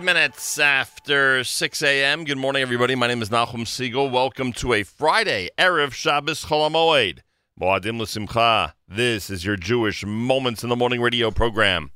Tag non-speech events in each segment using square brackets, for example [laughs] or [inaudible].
Five minutes after 6 a.m. Good morning, everybody. My name is Nachum Siegel. Welcome to a Friday, Erev Shabbos Chol HaMoed. Moadim L'Simcha. This is your Jewish Moments in the Morning radio program.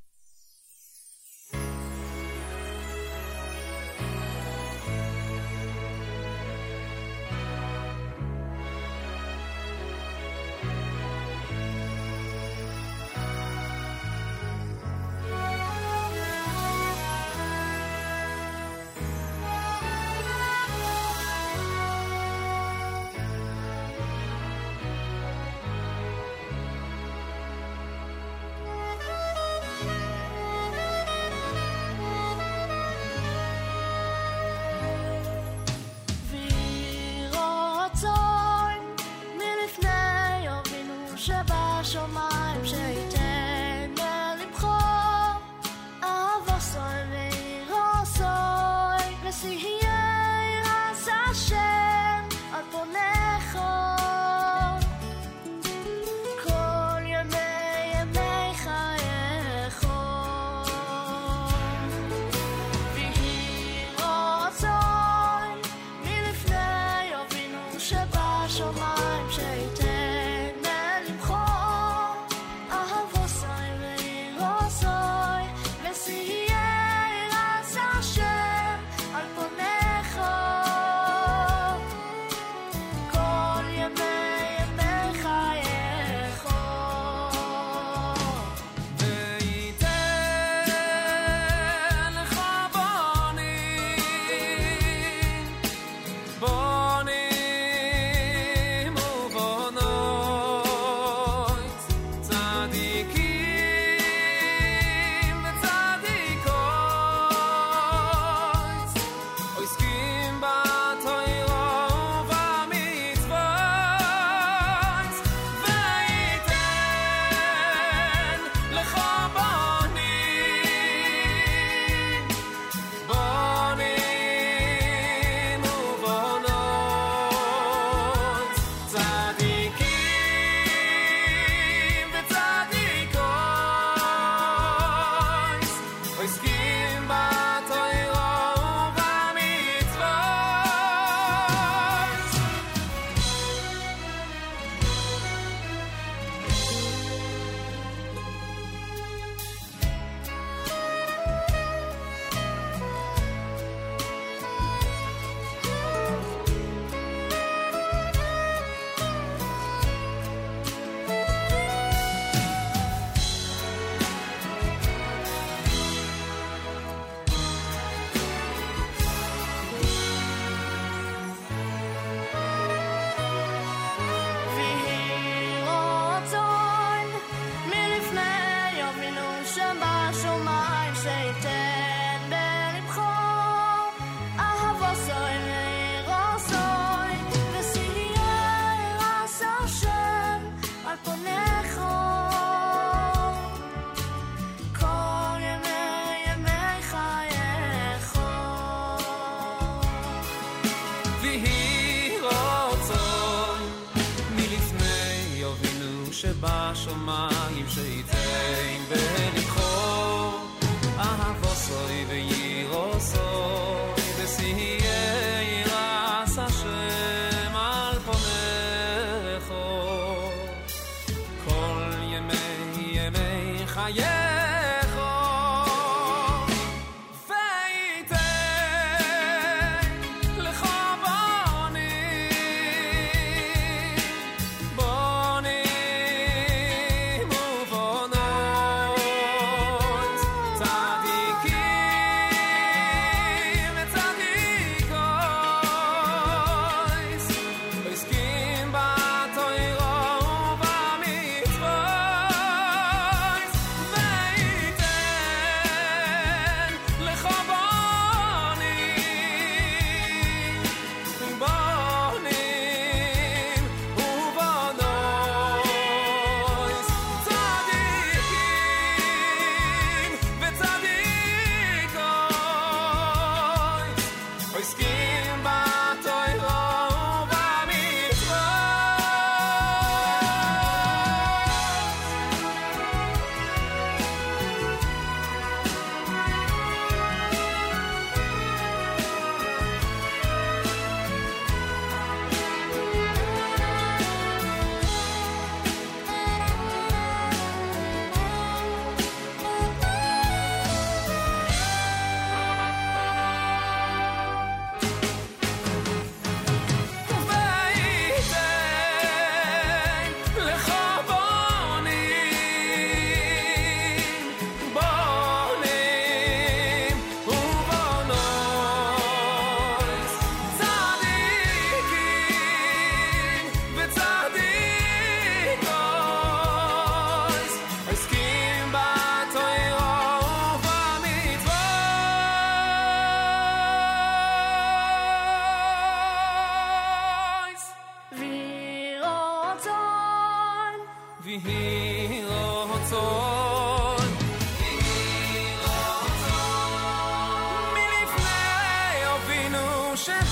ocean.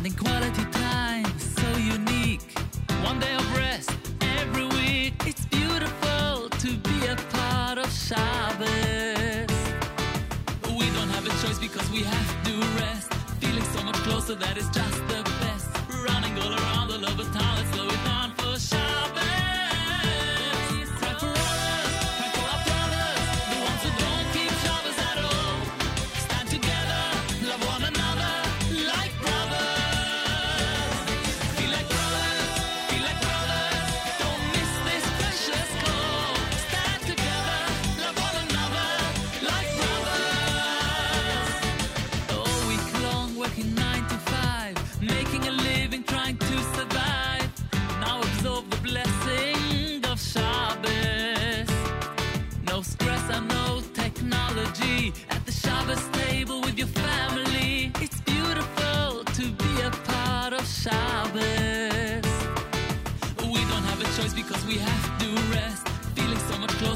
spending quality time so unique. One day of rest every week. It's beautiful to be a part of Shabbos. We don't have a choice because we have to rest. Feeling so much closer, that is just the best. Running all around all over town, slow it down.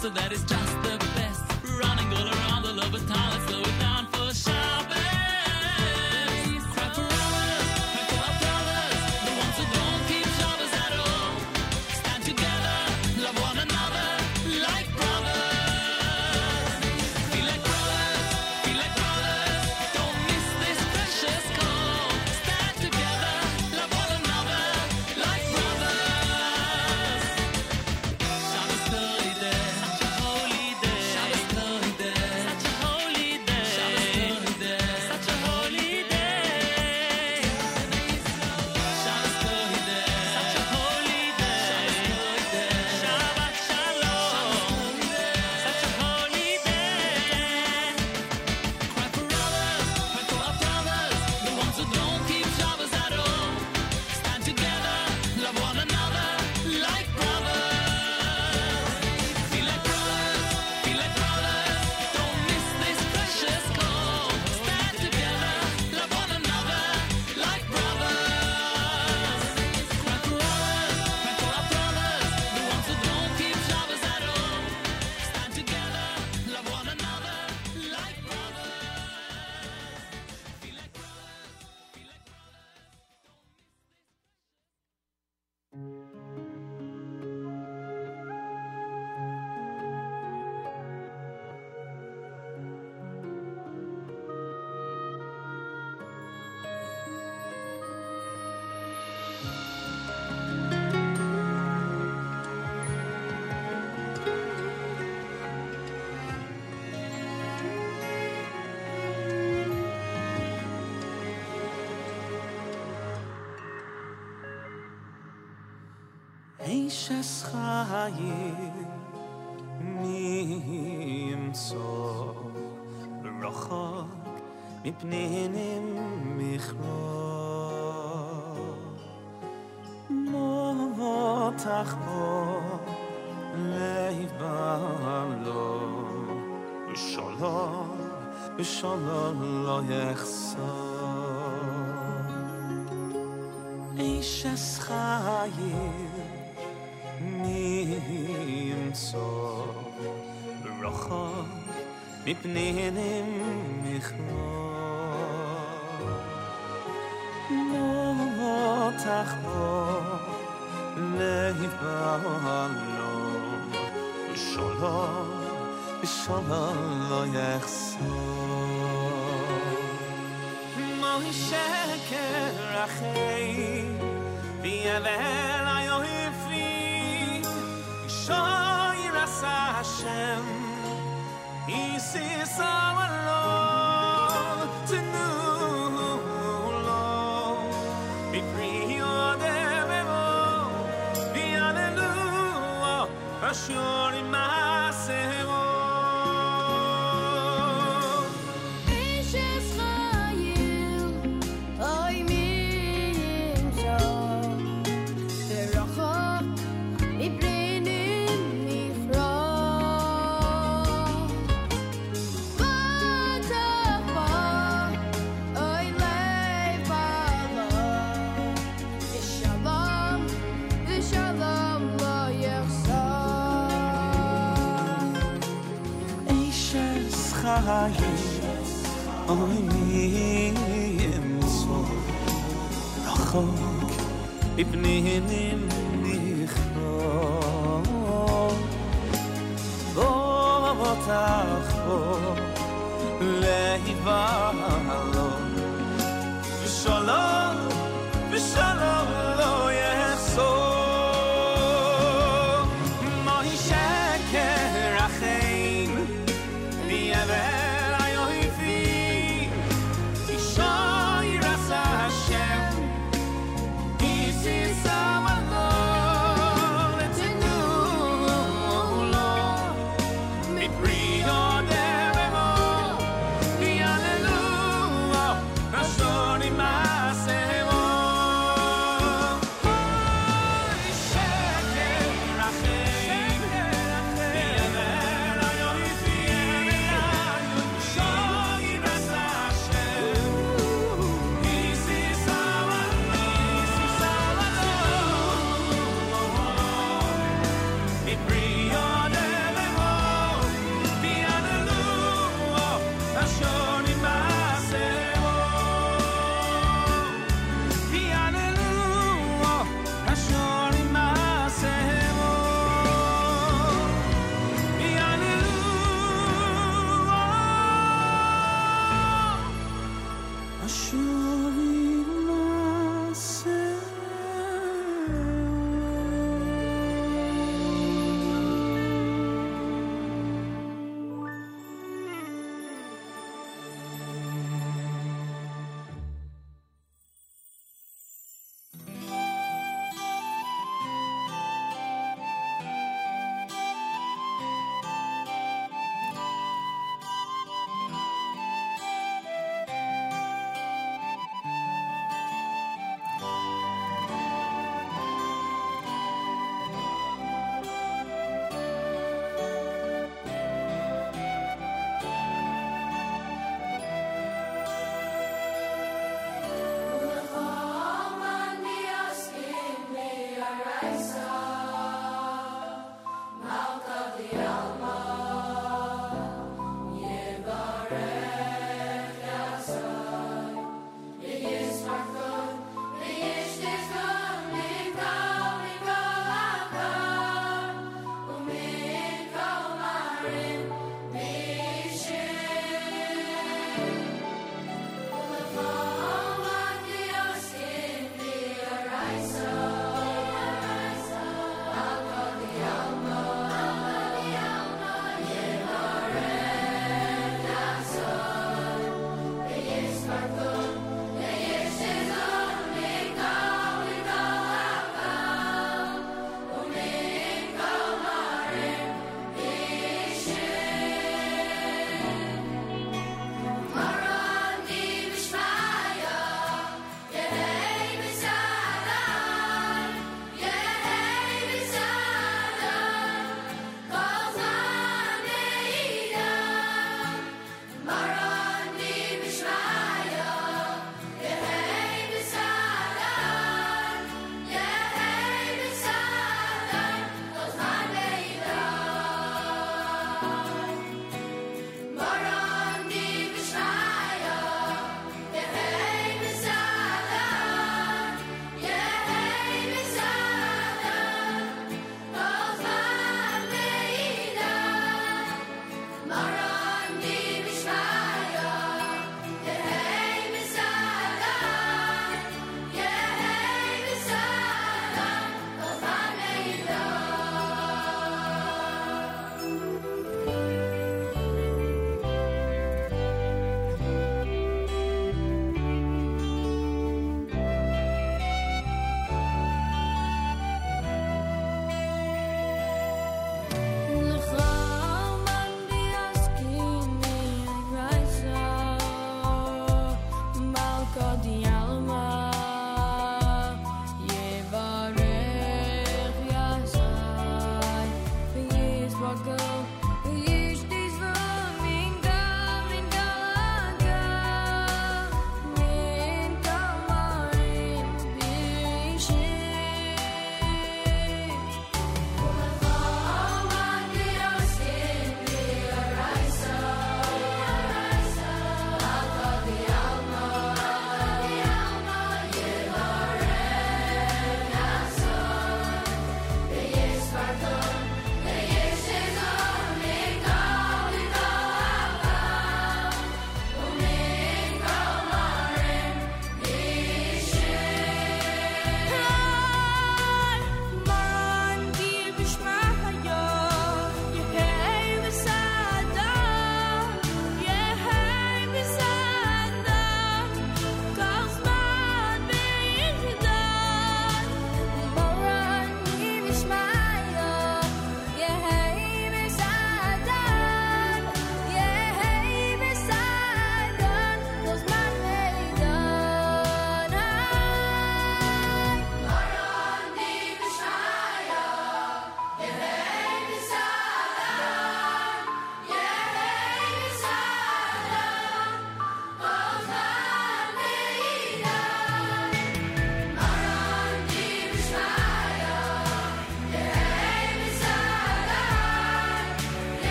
so that is time.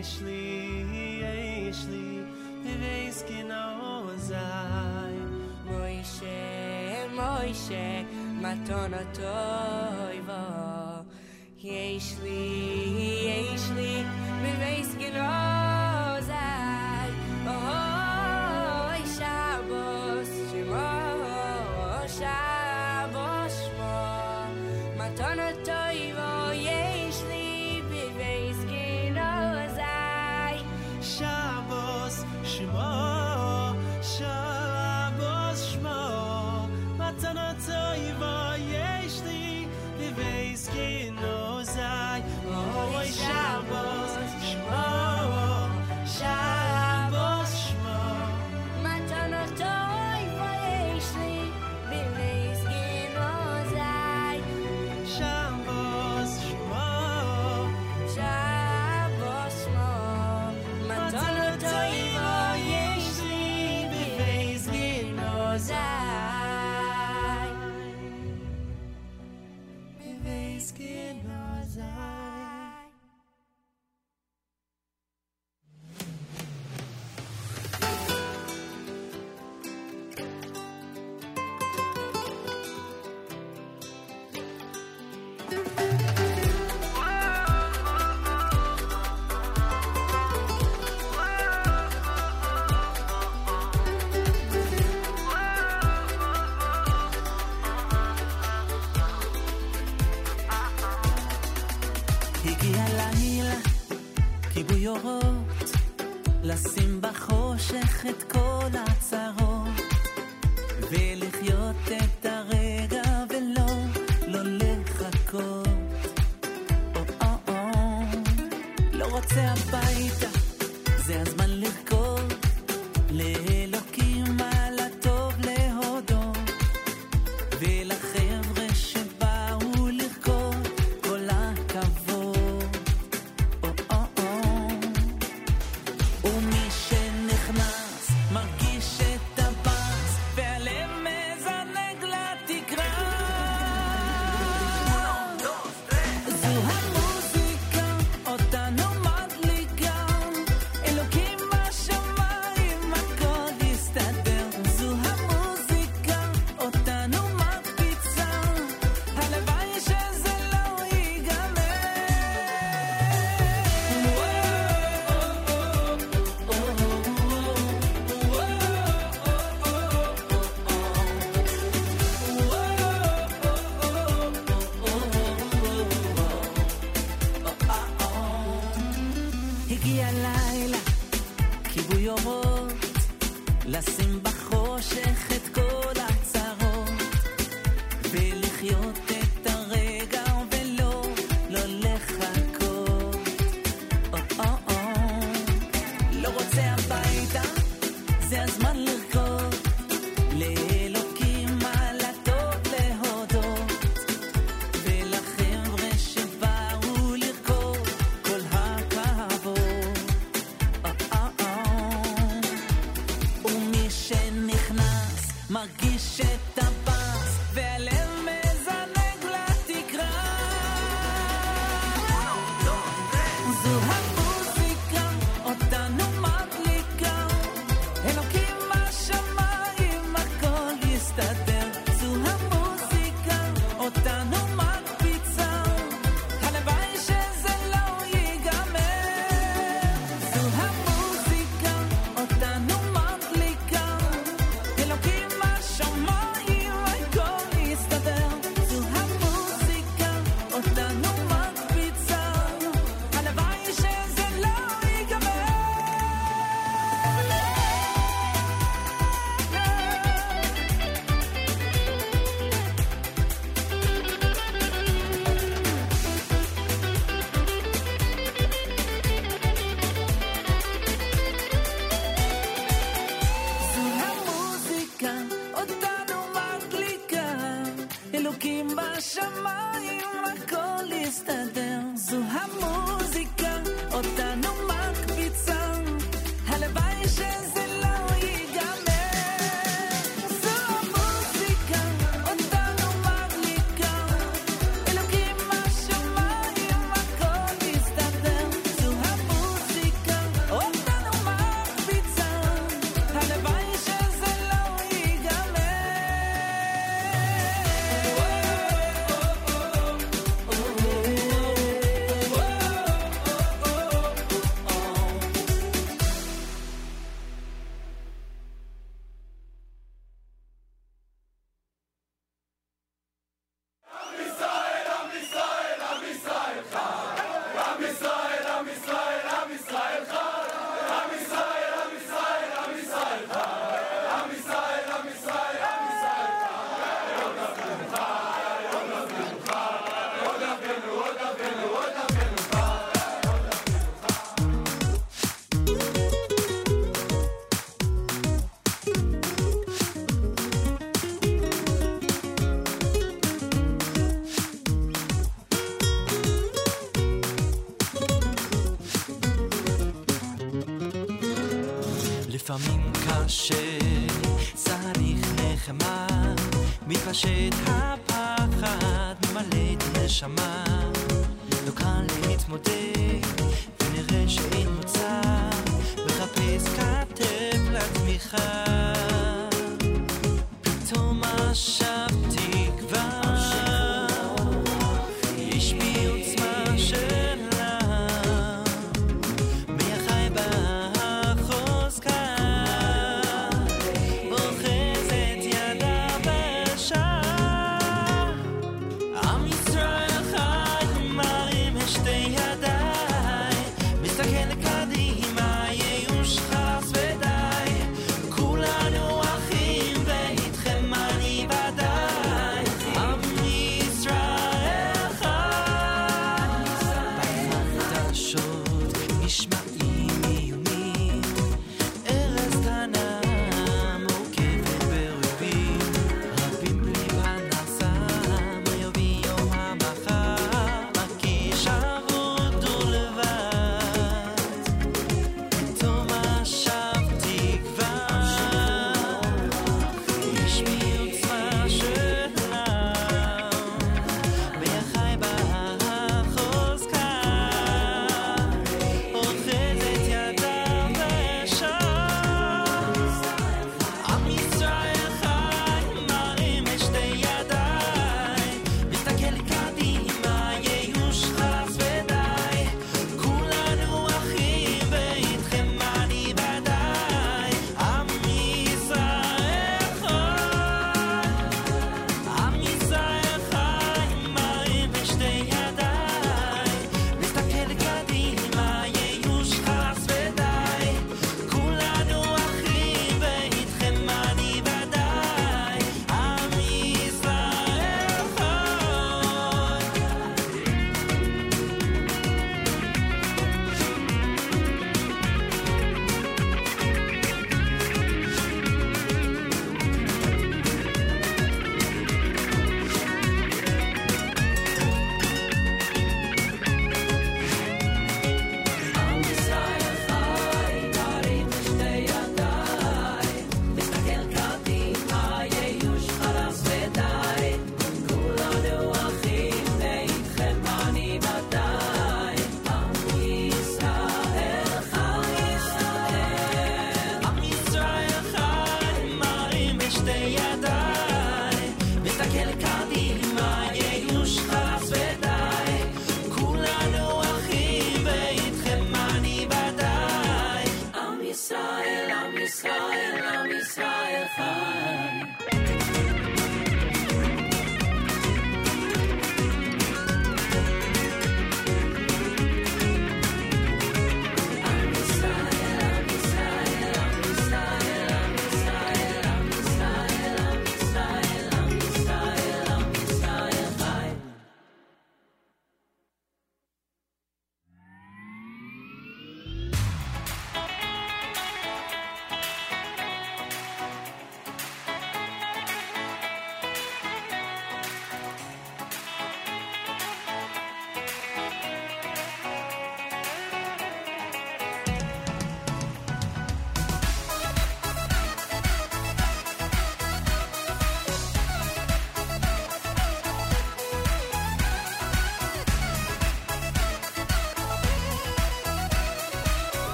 יש לי, יש לי, ווייס גנאו זאי. מוישה, מוישה, מתון אוטוי בו, יש לי, לשים בחושך את כל הצרות, ולחיות את הרגע ולא, לא לחכות. או-או-או, לא רוצה הביתה, זה הזמן. מתפשט, צריך נחמה, מתפשט הבא.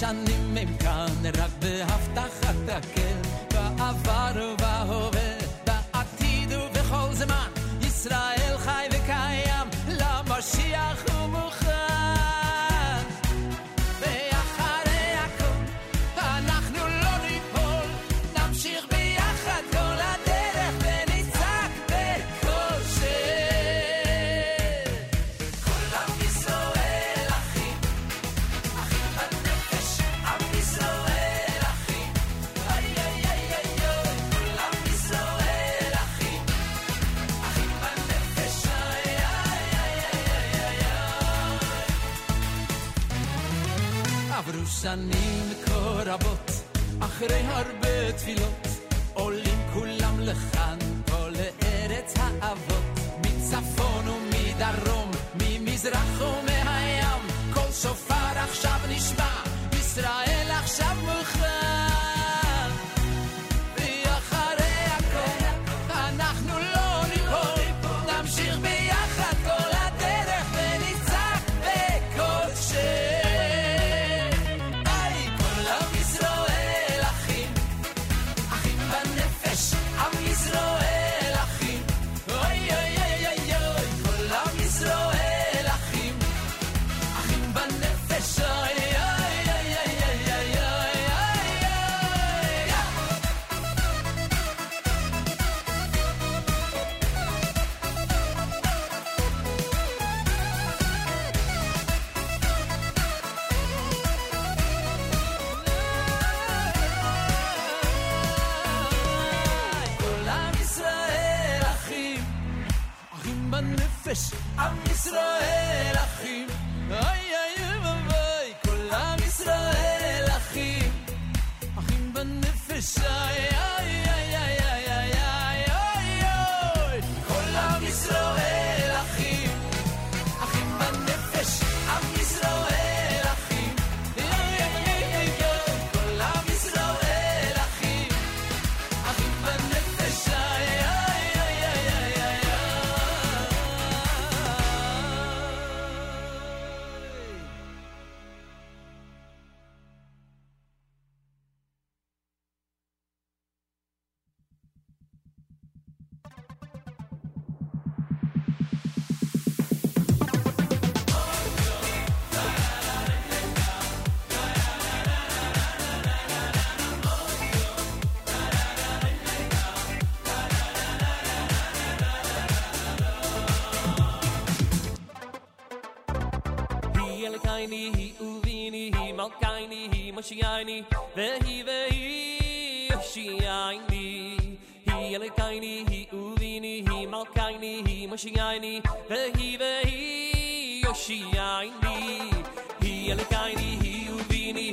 שנים הם כאן רק בהפתעה. shiyani ve hi ve hi shiyani hi ele kaini hi uvini hi mal kaini hi mo shiyani ve hi ve hi shiyani hi ele kaini hi uvini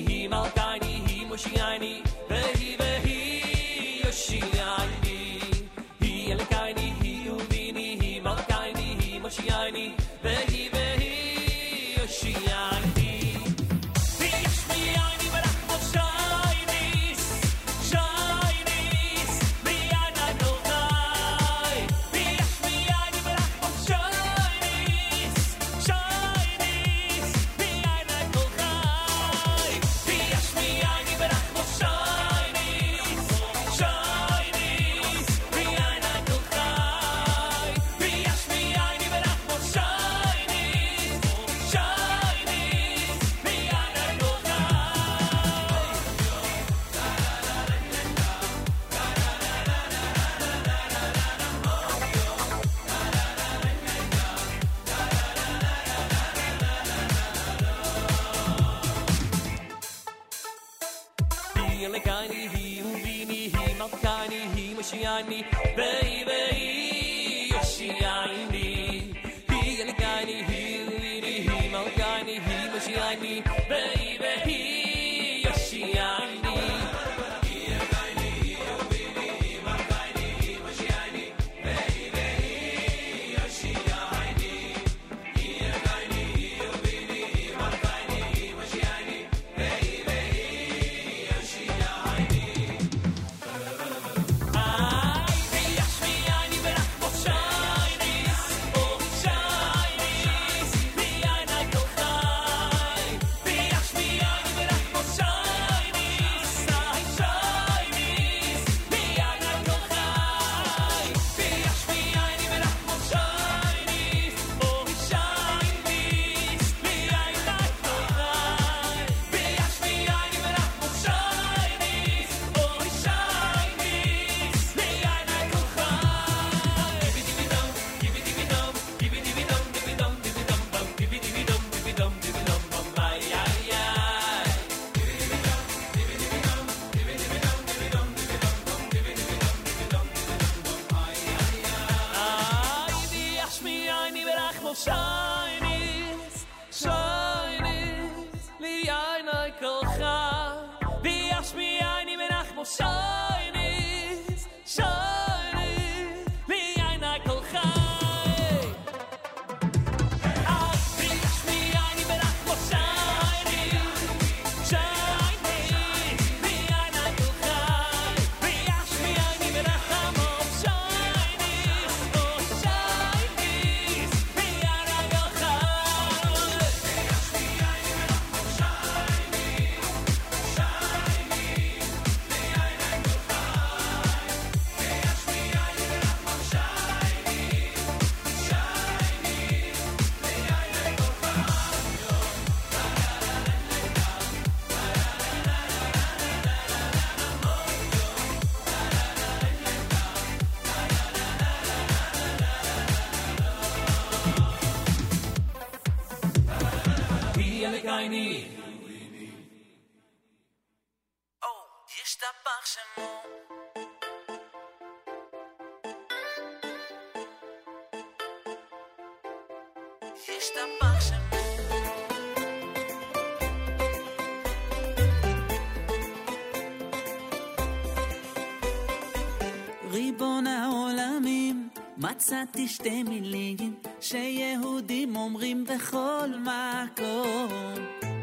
מצאתי שתי מילים שיהודים אומרים בכל מקום.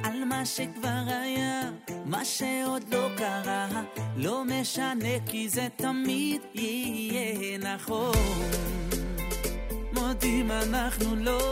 על מה שכבר היה, מה שעוד לא קרה לא משנה כי זה תמיד יהיה נכון. מודים אנחנו לא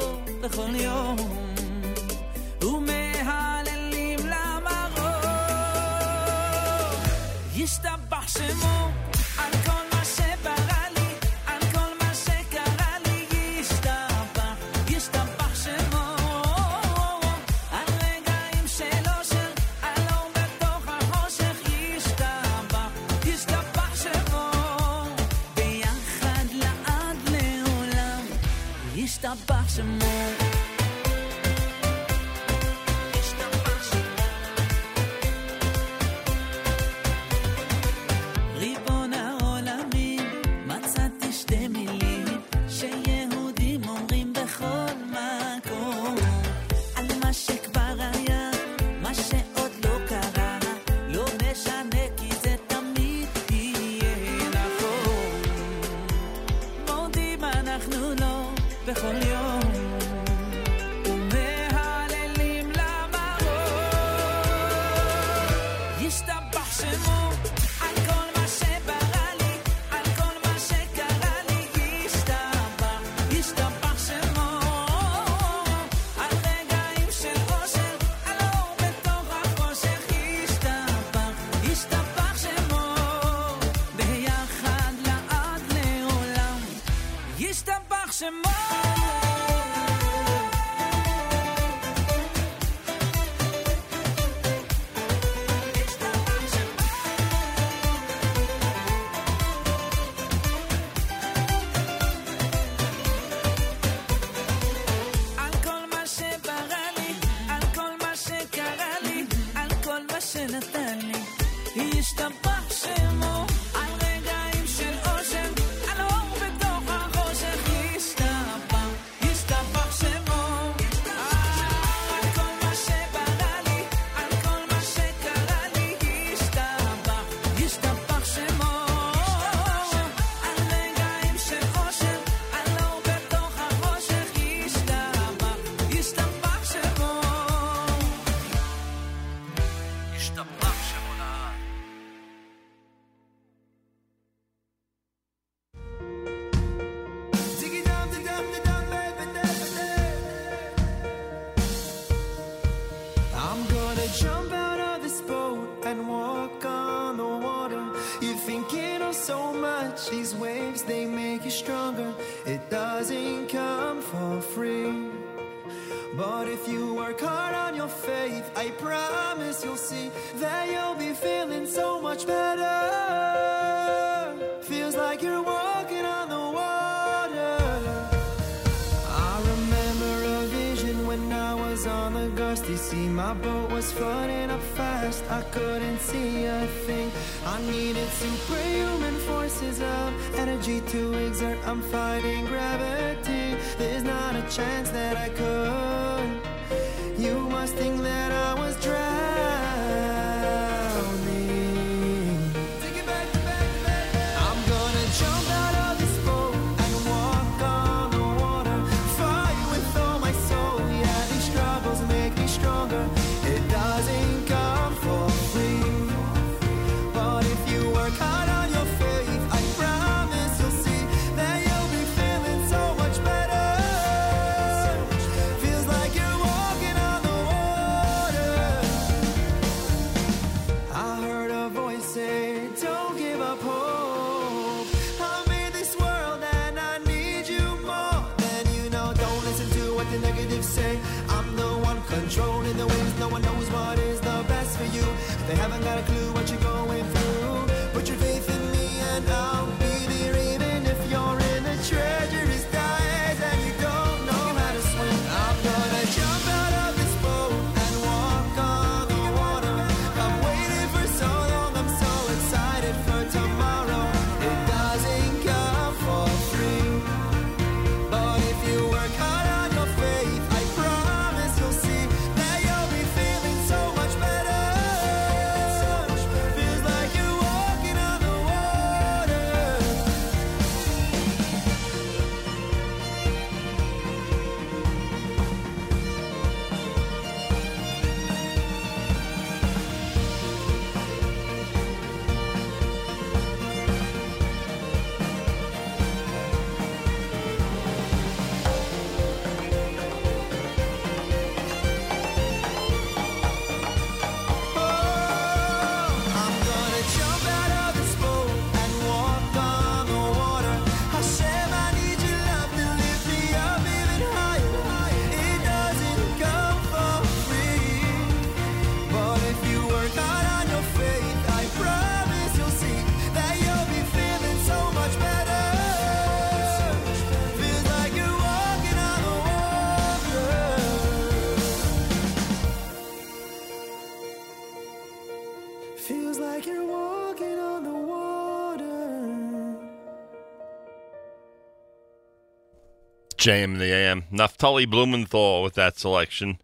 JM the AM. Naftali Blumenthal with that selection.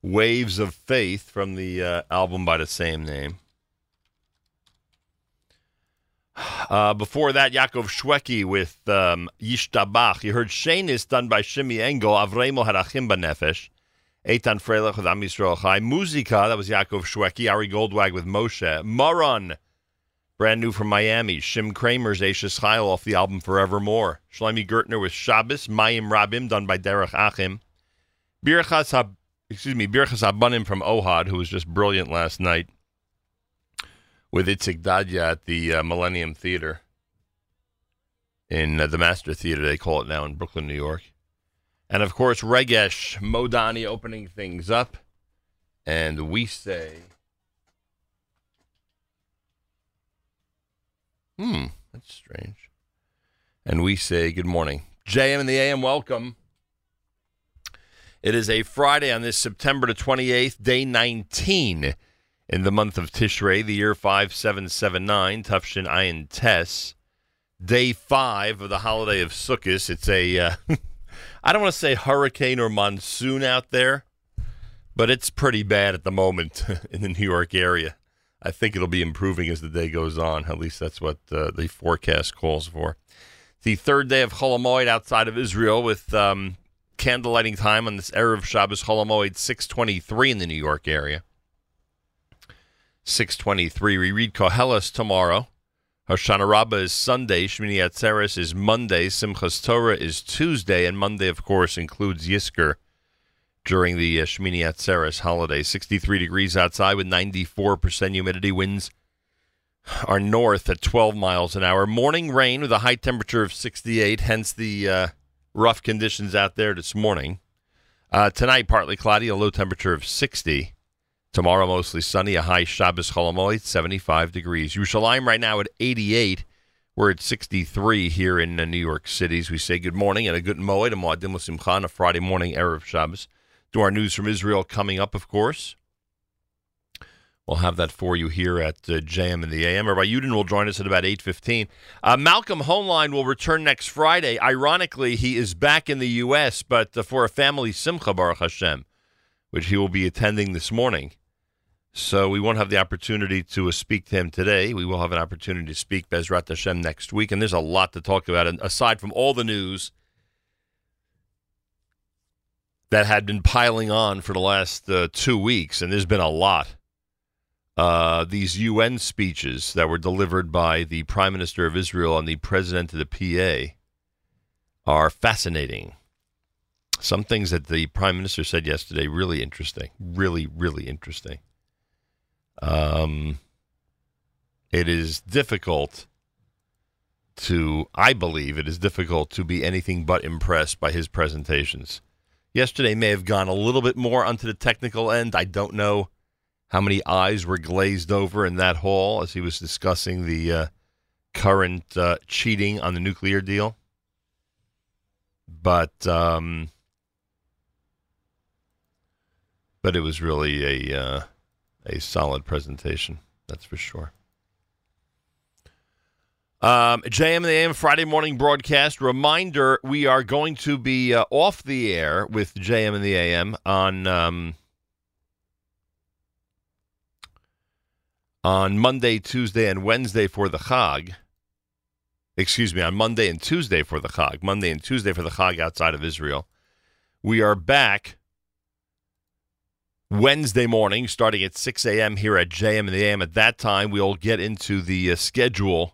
Waves of Faith from the uh, album by the same name. [sighs] Uh, before that, Yaakov Shweki with um, Yishtabach. You heard Shanis done by Shimi Engel. Avremo had Achim Nefesh. Eitan Freilich with Am Yisrael Chai. Muzika, that was Yaakov Shweki. Ari Goldwag with Moshe. Moron, brand new from Miami. Shim Craimer's Eishes Chayil off the album Forevermore. Shlomi Gertner with Shabbos. Mayim Rabim done by Derech Achim. Birchas Hab, excuse me, Birchas Habanim from Ohad, who was just brilliant last night with Itzik Dadya at the uh, Millennium Theater in uh, the Master Theater, they call it now in Brooklyn, New York. And of course, Regesh Modani opening things up. And we say, hmm, that's strange. And we say, good morning. JM and the AM, welcome. It is a Friday on this September the 28th, day 19 in the month of Tishrei, the year 5779, Tufshin Ayin Tes, day five of the holiday of Sukkot. It's a, uh, [laughs] I don't want to say hurricane or monsoon out there, but it's pretty bad at the moment [laughs] in the New York area. I think it'll be improving as the day goes on. At least that's what uh, the forecast calls for. The third day of Chol HaMoed outside of Israel with um, candle lighting time on this Erev Shabbos Chol HaMoed 623 in the New York area. 623. We read Koheles tomorrow. Hoshana Rabbah is Sunday. Shmini Atzeres is Monday. Simchas Torah is Tuesday. And Monday, of course, includes Yizkor during the uh, Shmini Atzeres holiday. 63 degrees outside with 94% humidity. Winds are north at 12 miles an hour. Morning rain with a high temperature of 68, hence the uh, rough conditions out there this morning. Uh, tonight, partly cloudy, a low temperature of 60. Tomorrow, mostly sunny, a high Shabbos Chol HaMoed, 75 degrees. Yerushalayim right now at 88. We're at 63 here in uh, New York City. As we say good morning and a good moed, a moadim l'simcha on a Friday morning, Erev Shabbos. Do our news from Israel coming up, of course. We'll have that for you here at uh, JM in the AM. Rabbi Yudin will join us at about 8.15. Uh, Malcolm Hoenlein will return next Friday. Ironically, he is back in the U.S., but uh, for a family simcha, Baruch Hashem, which he will be attending this morning. So we won't have the opportunity to uh, speak to him today. We will have an opportunity to speak Bezrat Hashem next week. And there's a lot to talk about. And aside from all the news that had been piling on for the last uh, two weeks, and there's been a lot uh, these UN speeches that were delivered by the Prime Minister of Israel and the President of the PA are fascinating. Some things that the Prime Minister said yesterday really interesting, really, really interesting. Um, it is difficult to, I believe, it is difficult to be anything but impressed by his presentations. Yesterday may have gone a little bit more onto the technical end. I don't know how many eyes were glazed over in that hall as he was discussing the uh, current uh, cheating on the nuclear deal. But um, but it was really a uh, a solid presentation, that's for sure. Um, JM and the AM Friday morning broadcast. Reminder: We are going to be uh, off the air with JM and the AM on. Um, on Monday, Tuesday, and Wednesday for the Chag. Excuse me, on Monday and Tuesday for the Chag. Monday and Tuesday for the Chag outside of Israel. We are back Wednesday morning, starting at 6 a.m. here at JM and the AM. At that time, we'll get into the uh, schedule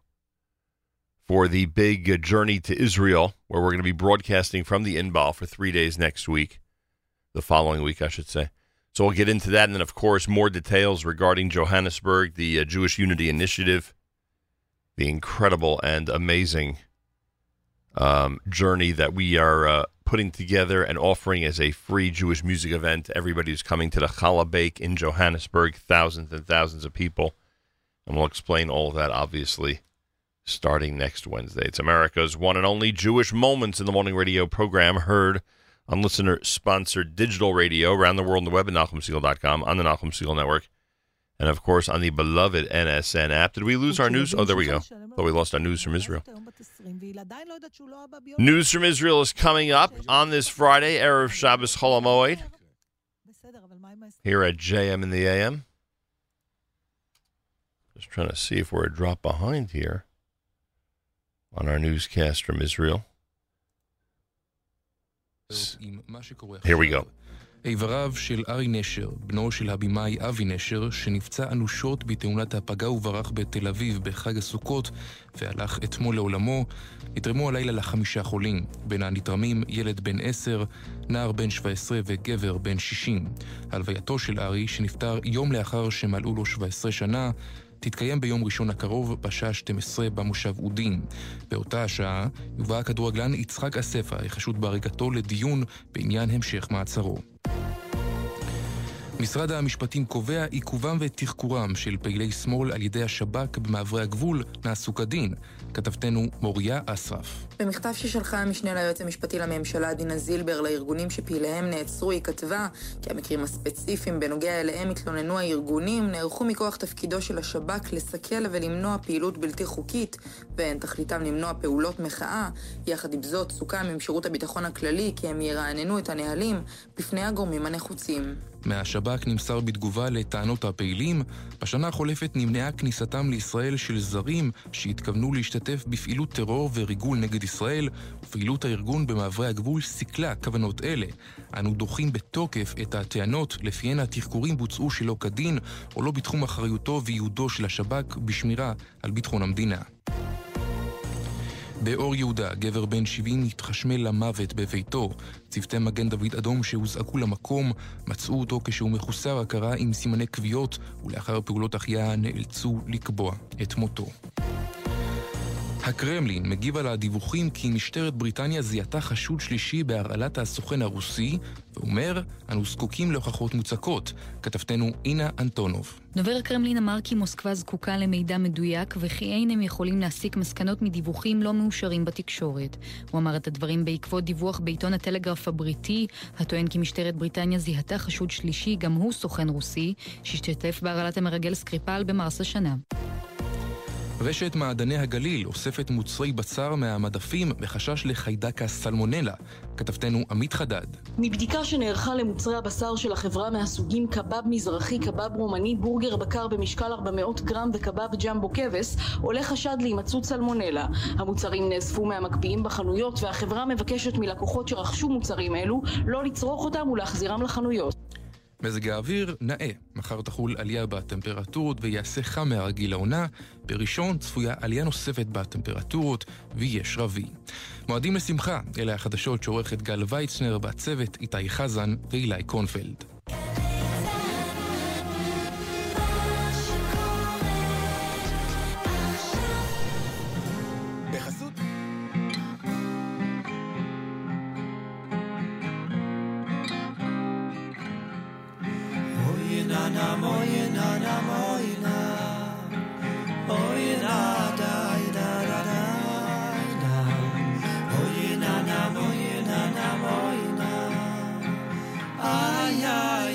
for the big journey to Israel, where we're going to be broadcasting from the Inbal for three days next week, the following week, I should say. So we'll get into that, and then, of course, more details regarding Johannesburg, the uh, Jewish Unity Initiative, the incredible and amazing um, journey that we are uh, putting together and offering as a free Jewish music event. Everybody who's coming to the Challah Bake in Johannesburg, thousands and thousands of people. And we'll explain all of that, obviously, starting next Wednesday. It's America's one and only Jewish Moments in the Morning radio program, heard on listener sponsored digital radio around the world on the web at NachumSegal.com, on the Nachum Segal Network, and of course on the beloved NSN app. Did we lose our news? Oh, there we go. Thought we lost our news from Israel. News from Israel is coming up on this Friday, Erev Shabbos Chol HaMoed, here at JM in the AM. Just trying to see if we're a drop behind here on our newscast from Israel. Here we go. איבריו של ארי נשר, בנו של הבמאי אבי נשר, שנפצע אנושות בתאונת הפגע וברח בתל אביב בחג הסוכות והלך אתמול לעולמו, נתרמו הלילה לחמישה חולים. בין הנתרמים ילד בן עשר, נער בן 17 וגבר בן 60. הלווייתו של ארי, שנפטר יום לאחר שמלאו לו 17 שנה, תתקיים ביום ראשון הקרוב בשעה 12 במושב אודים. באותה השעה יובא הכדורגלן יצחק אספה, החשוד בהריגתו לדיון בעניין המשך מעצרו. משרד המשפטים קובע עיכובם ותחקורם של פעילי שמאל על ידי השב"כ במעברי הגבול נעשו כדין. כתבתנו מוריה אסרף. במכתב ששלחה המשנה ליועץ המשפטי לממשלה דינה זילבר לארגונים שפעיליהם נעצרו, היא כתבה כי המקרים הספציפיים בנוגע אליהם התלוננו הארגונים נערכו מכוח תפקידו של השב"כ לסכל ולמנוע פעילות בלתי חוקית, והן תכליתם למנוע פעולות מחאה. יחד עם זאת, סוכם עם שירות הביטחון הכללי כי הם ירעננו את הנהלים בפני הגורמים הנחוצים. מהשב"כ נמסר בתגובה לטענות הפעילים, בשנה החולפת נמנעה כניסתם לישראל של זרים שהתכוונו להשתתף בפעילות טרור וריגול נגד ופעילות הארגון במעברי הגבול סיכלה כוונות אלה. אנו דוחים בתוקף את הטענות לפיהן התחקורים בוצעו שלא כדין, או לא בתחום אחריותו וייעודו של השב"כ בשמירה על ביטחון המדינה. באור יהודה, גבר בן 70 התחשמל למוות בביתו. צוותי מגן דוד אדום שהוזעקו למקום מצאו אותו כשהוא מחוסר הכרה עם סימני כוויות, ולאחר פעולות החייאה נאלצו לקבוע את מותו. הקרמלין מגיב על הדיווחים כי משטרת בריטניה זיהתה חשוד שלישי בהרעלת הסוכן הרוסי, ואומר, אנו זקוקים להוכחות מוצקות. כתבתנו אינה אנטונוב. דובר הקרמלין אמר כי מוסקבה זקוקה למידע מדויק וכי אין הם יכולים להסיק מסקנות מדיווחים לא מאושרים בתקשורת. הוא אמר את הדברים בעקבות דיווח בעיתון הטלגרף הבריטי, הטוען כי משטרת בריטניה זיהתה חשוד שלישי, גם הוא סוכן רוסי, שהשתתף בהרעלת המרגל סקריפל במרס השנה. רשת מעדני הגליל אוספת מוצרי בשר מהמדפים בחשש לחיידק הסלמונלה. כתבתנו עמית חדד. מבדיקה שנערכה למוצרי הבשר של החברה מהסוגים קבב מזרחי, קבב רומני, בורגר בקר במשקל 400 גרם וקבב ג'מבו כבש, עולה חשד להימצאות סלמונלה. המוצרים נאספו מהמקפיאים בחנויות והחברה מבקשת מלקוחות שרכשו מוצרים אלו לא לצרוך אותם ולהחזירם לחנויות. מזג האוויר נאה. מחר תחול עלייה בטמפרטורות ויעשה חם מהרגיל לעונה. בראשון צפויה עלייה נוספת בטמפרטורות ויהיה שרבי. מועדים לשמחה, אלה החדשות שעורכת גל ויצנר, בצוות איתי חזן ואילי קונפלד.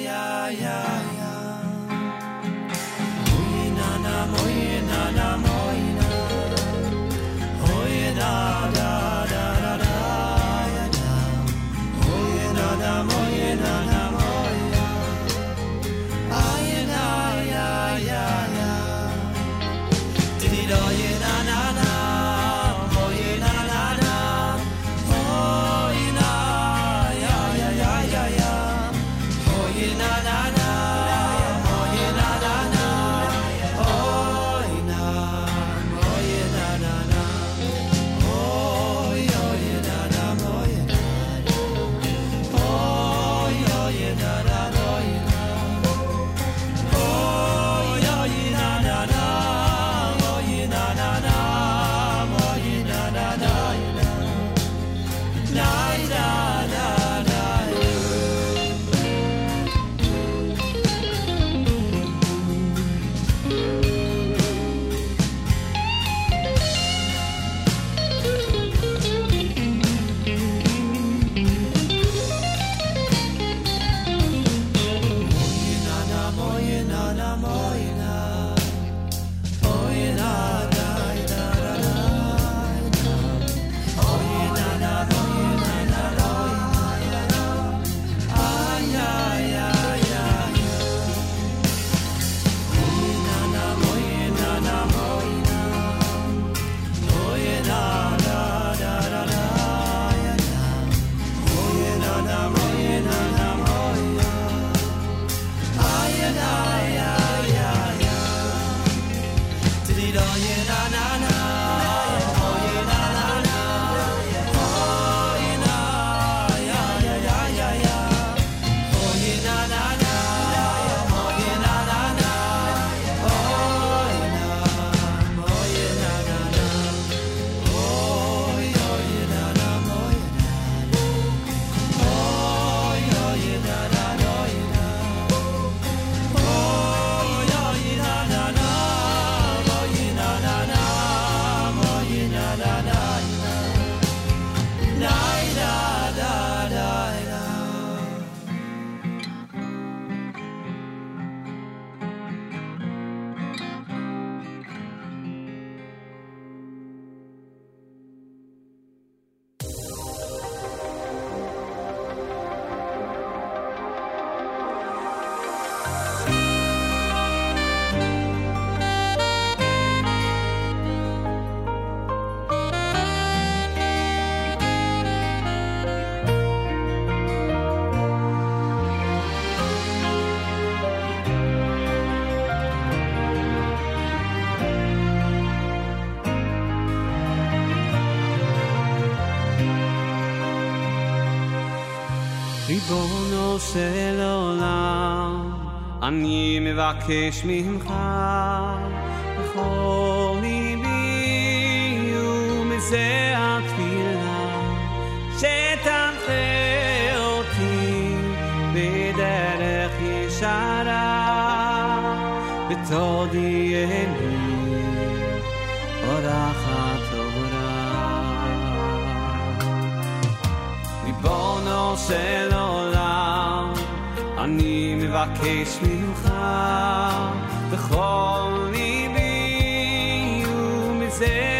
Ay ay אני מבקש ממך בכל ליבי ומזה התפילה שתנחה אותי בדרך ישרה ותודיעני אורחת אורה ריבונו של מבקש ממך בכל ליבי ומזה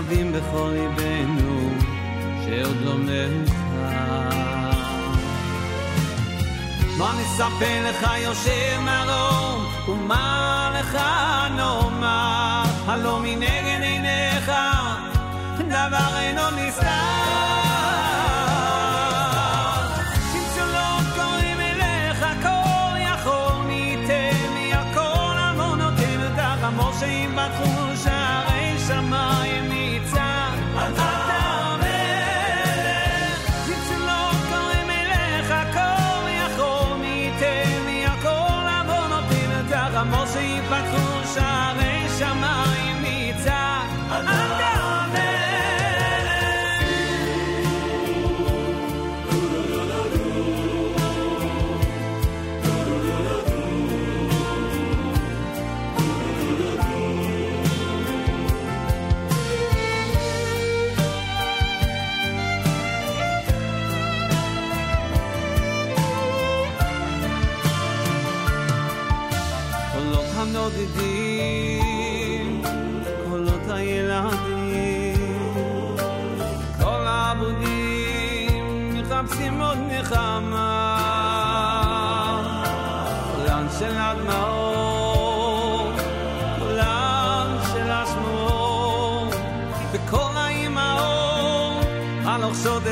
אוהבים בכל ליבנו, שעוד לא מאוחר. מה נספר לך יושב מרום, ומה לך נאמר? הלא מנגד עיניך, דבר אינו נסתר.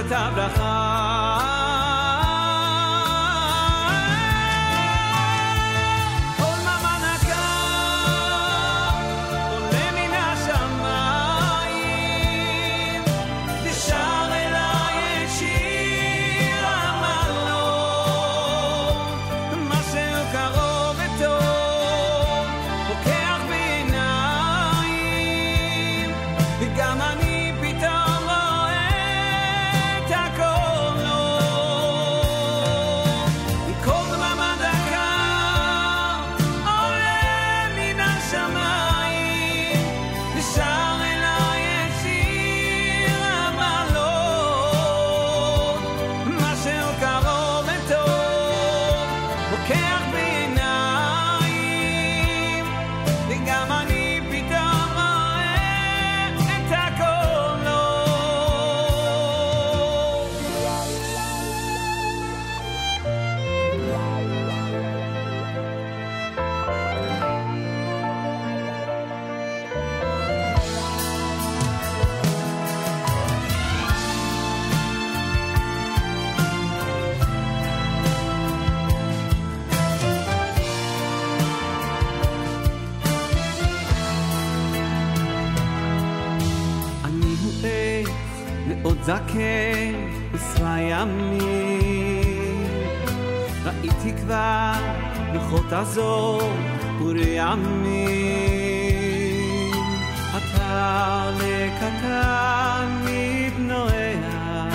את הבלחה זקן עשרה ימים ראיתי כבר לוחות הזור ורימים אתה לקטן מבנועיה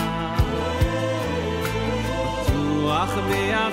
בטוח בעצמו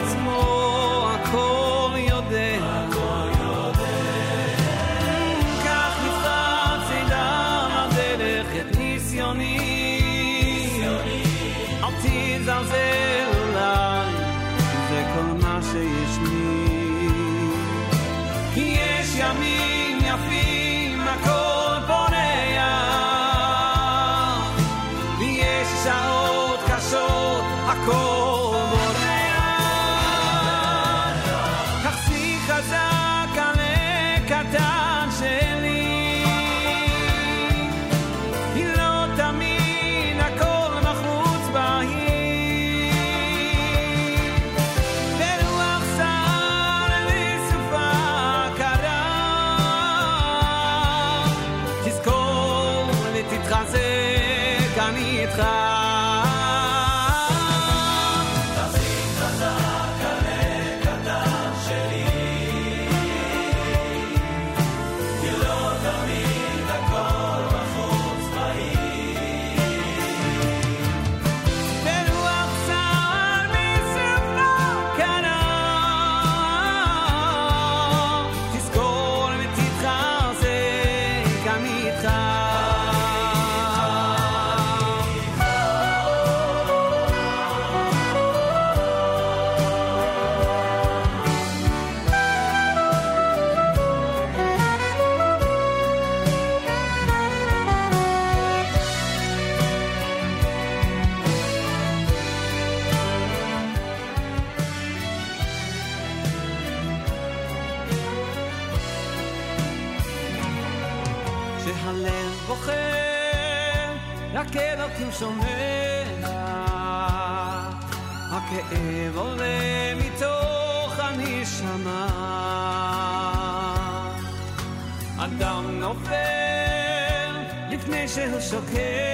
שוקע.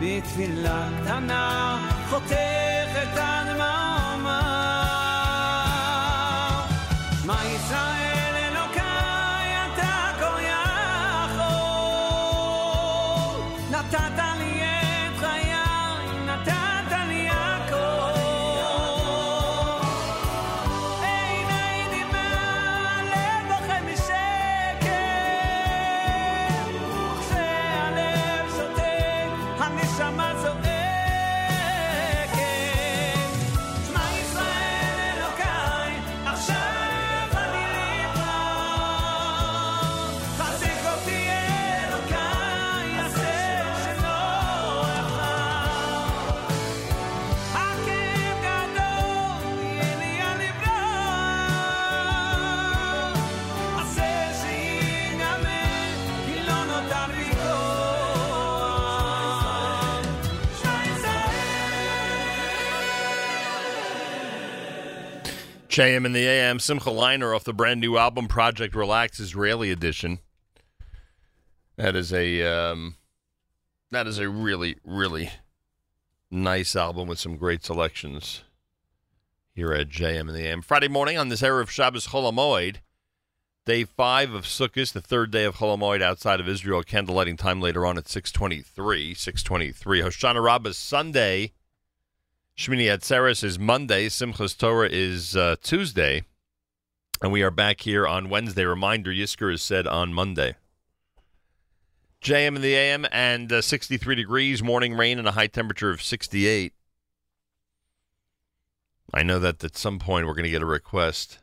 בתפילה קטנה חותך את הדממה. שמע ישראל JM in the AM, Simcha Leiner off the brand new album Project Relax Israeli Edition. That is a um, that is a really really nice album with some great selections here at JM in the AM. Friday morning on this Erev Shabbos Chol Hamoed, day five of Sukkot, the third day of Chol Hamoed outside of Israel. Candle lighting time later on at six twenty three. Six twenty three. Hoshana Rabbah Sunday. Shmini Atzeres is Monday. Simchas Torah is uh, Tuesday. And we are back here on Wednesday. Reminder, Yizkor is said on Monday. JM in the AM and uh, 63 degrees, morning rain, and a high temperature of 68. I know that at some point we're going to get a request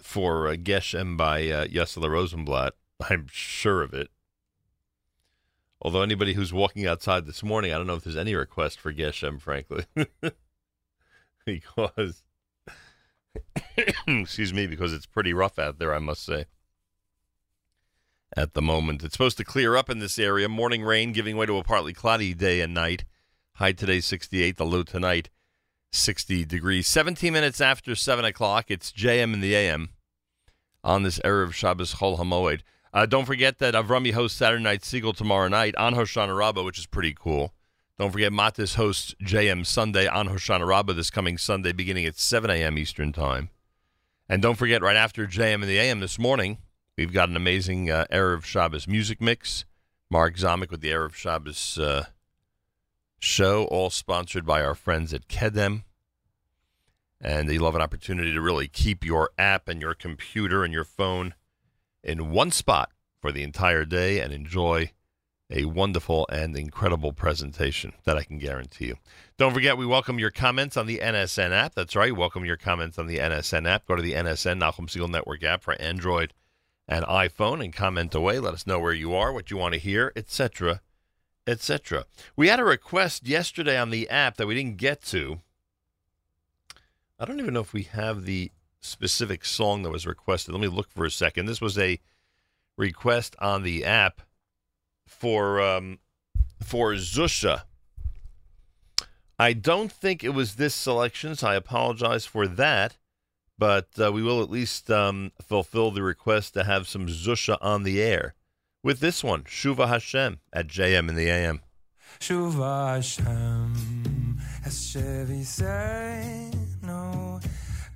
for uh, Geshem by uh, Rosenblatt. I'm sure of it. Although anybody who's walking outside this morning, I don't know if there's any request for Geshem, frankly. [laughs] because, [coughs] excuse me, because it's pretty rough out there, I must say. At the moment, it's supposed to clear up in this area. Morning rain giving way to a partly cloudy day and night. High today 68, the low tonight 60 degrees. 17 minutes after 7 o'clock, it's JM in the AM on this Erev Shabbos Chol HaMoed. Uh, don't forget that Avrami hosts Saturday Night Segal tomorrow night on Hoshana Rabbah, which is pretty cool. Don't forget Matis hosts JM Sunday on Hoshana Rabbah this coming Sunday, beginning at 7 a.m. Eastern Time. And don't forget, right after JM in the AM this morning, we've got an amazing uh, Erev Shabbos music mix. Mark Zamek with the Erev Shabbos uh, show, all sponsored by our friends at Kedem. And you'll have an opportunity to really keep your app and your computer and your phone in one spot for the entire day and enjoy a wonderful and incredible presentation that I can guarantee you. Don't forget, we welcome your comments on the NSN app. That's right, welcome your comments on the NSN app. Go to the NSN Nachum Segal Network app for Android and iPhone and comment away. Let us know where you are, what you want to hear, etc., etc. We had a request yesterday on the app that we didn't get to. I don't even know if we have the specific song that was requested. Let me look for a second. This was a request on the app for um, for Zusha. I don't think it was this selection, so I apologize for that. But uh, we will at least um, fulfill the request to have some Zusha on the air with this one, Shuva Hashem at JM in the AM. Shuva Hashem, Hashem Yisrael,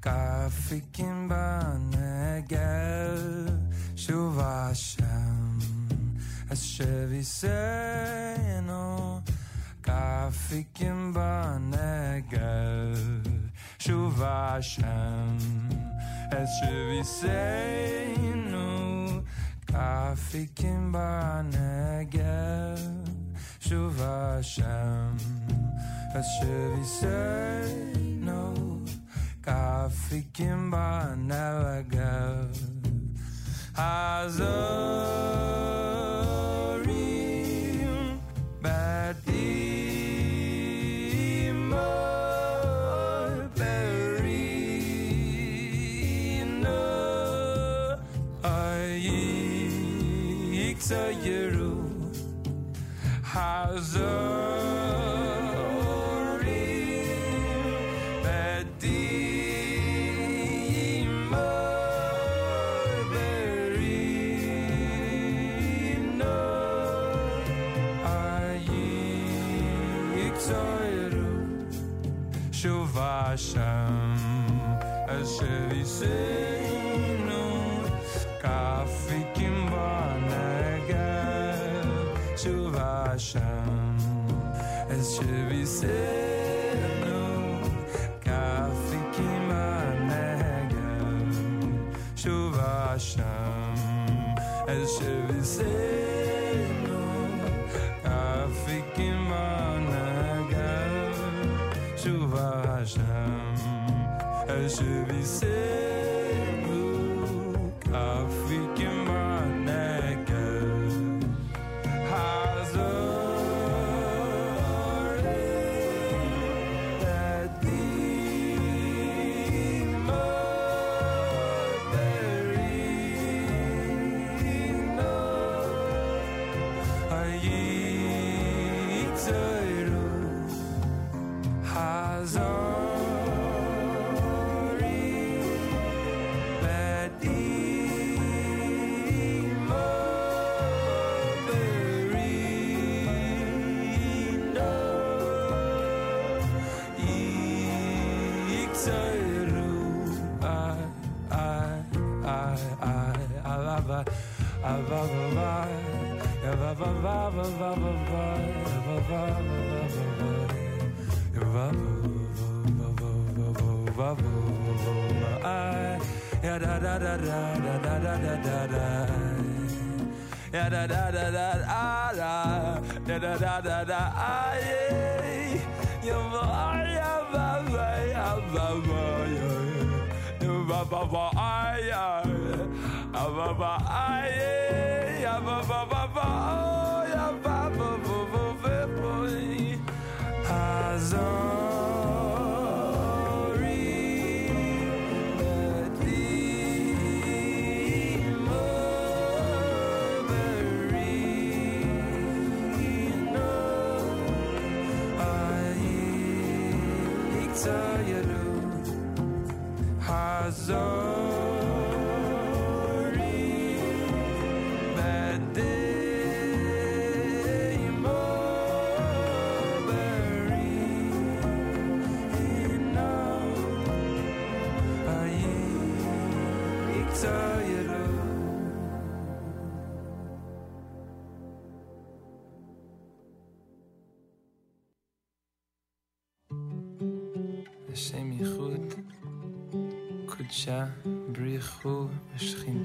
Grafikin benne gel Shuva Hashem Asher Yisrael Grafikin benne gel Shuva Hashem Asher Yisrael Grafikin benne gel Shuva Hashem Asher African bana baga Azorim Batimo Berino Ayik Sayeru Azorim Hashem, Asher Yiseinu, Kafikim Banegel, Shuv Hashem, Asher Yiseinu. Da da da da da da da da da da. Ya da da da da da da, da da da da ah, yeah. Ya va ya va va ya va va ya. Ya va va va ah, yeah. Ya Misha, Brichu, misschien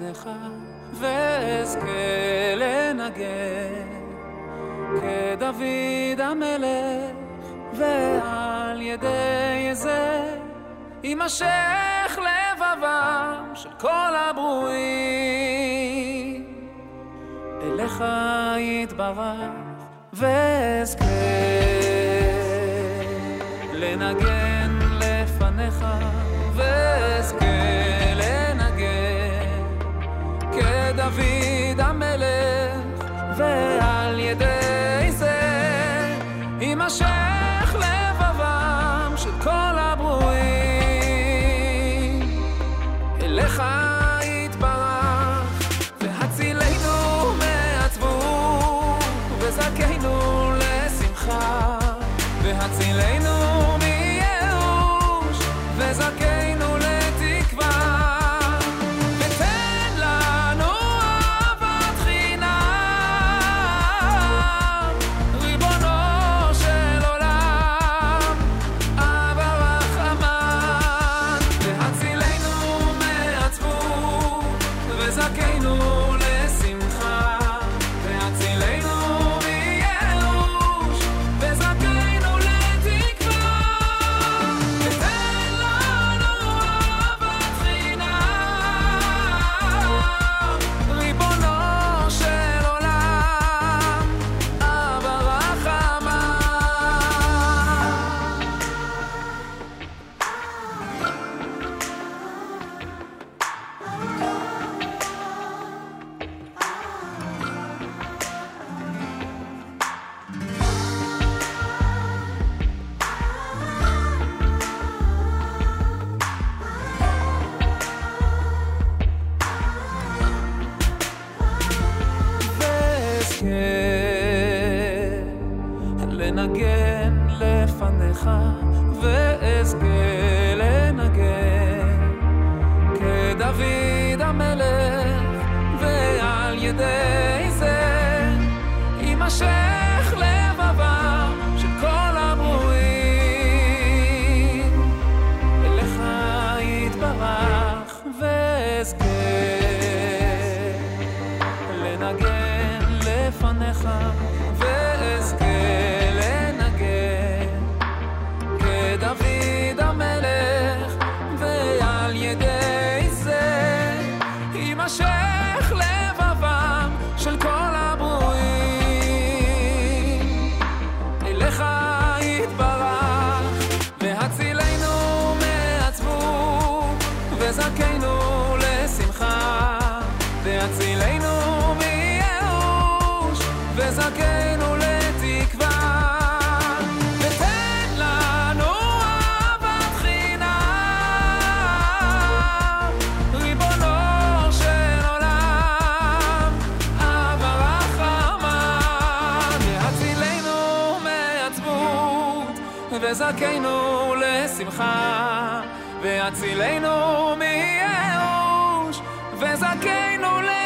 לפניך, ואזכה לנגן כדוד המלך, ועל ידי זה יימשך לבבם של כל הברואים. אליך יתברך וזכנו לשמחה והצילנו מייאוש וזכנו לתקווה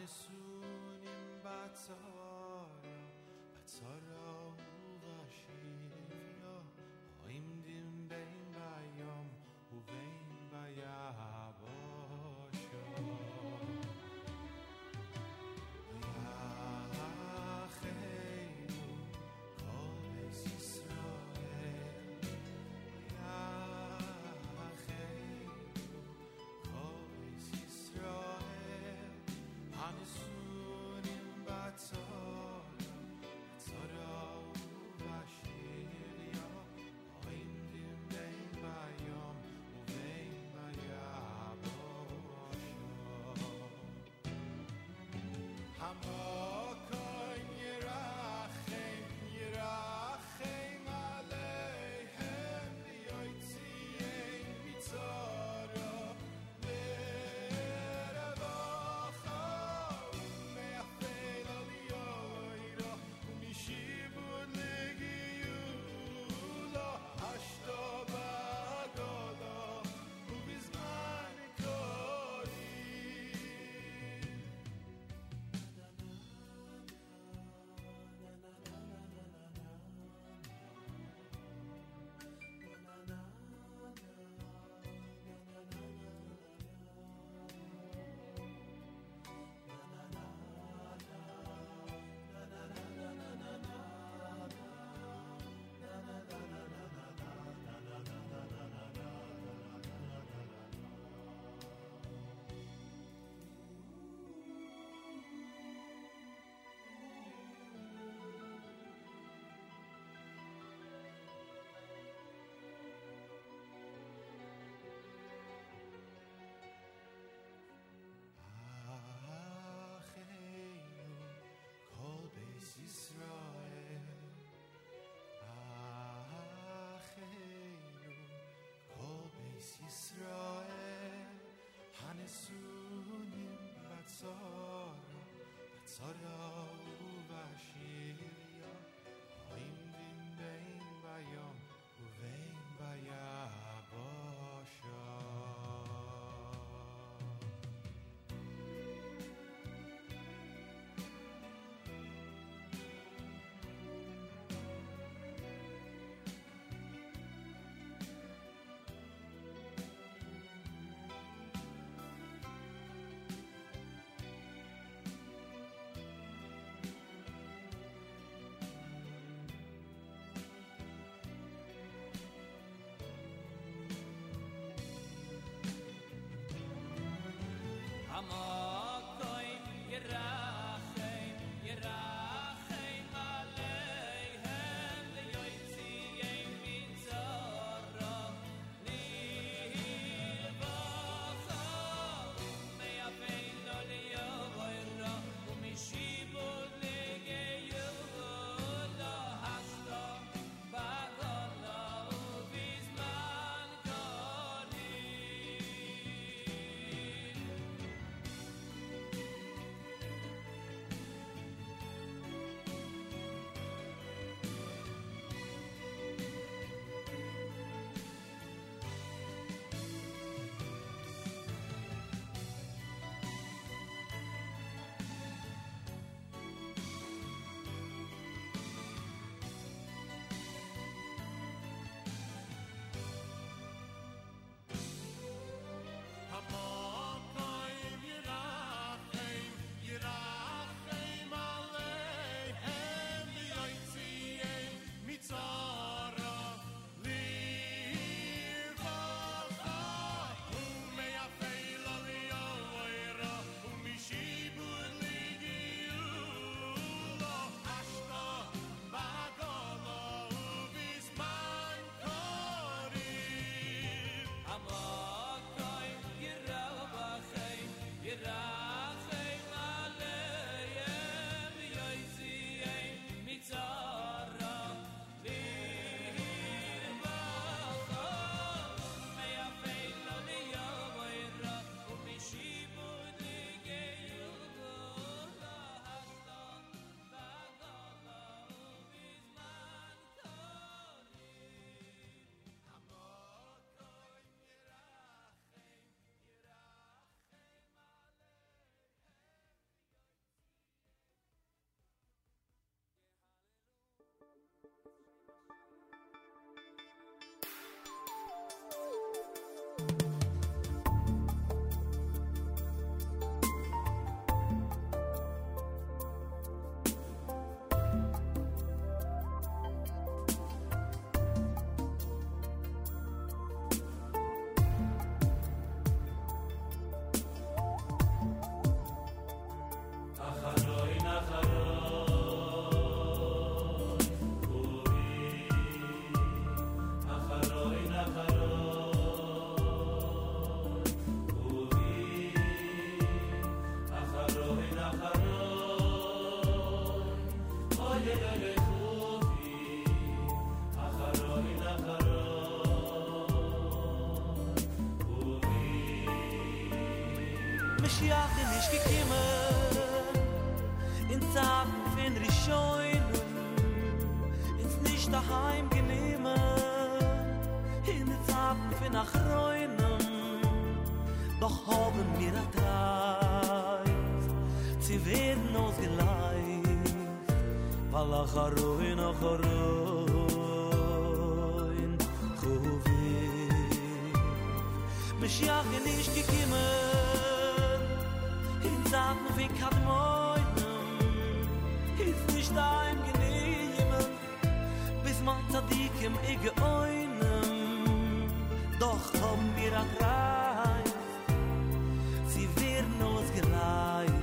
예수님 바쳐라 바쳐라 amor. sorrow, that sorrow. amor. אחרוין אחרוין חובים משיח נישט קימען אין זאַך פון קאַדמוין איז נישט דיין גניימע ביז מאַן צו די קים איך אוין doch hom mir a sie wir nos gleich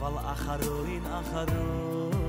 weil acharoin acharoin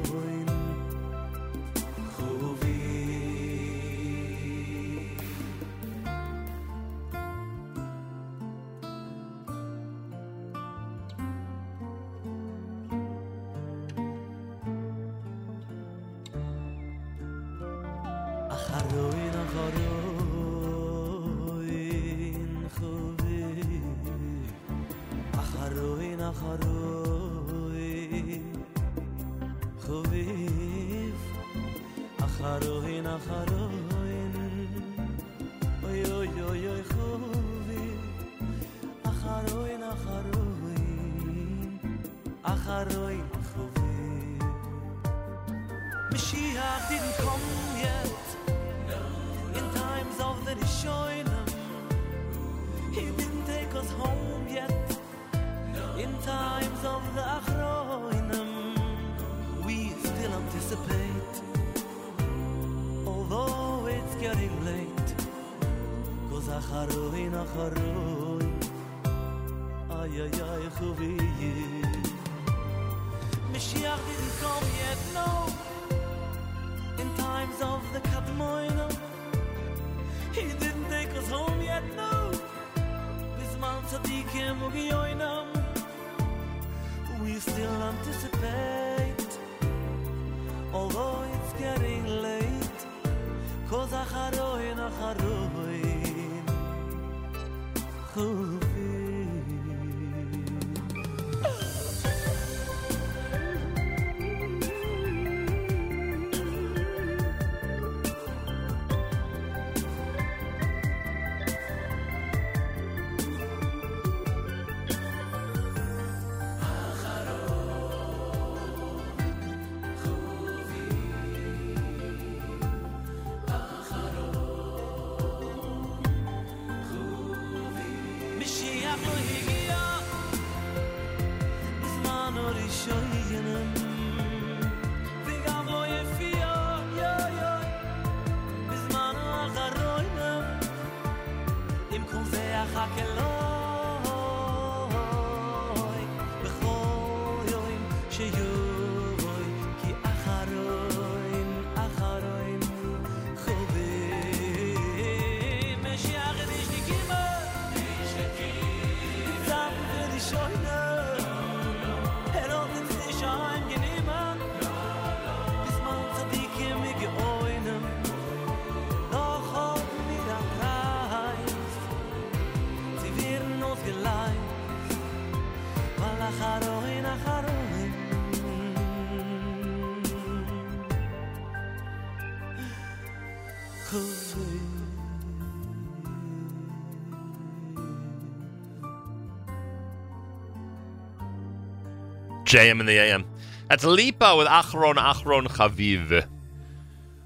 JM in the AM. That's Lipa with Achron Achron Chaviv.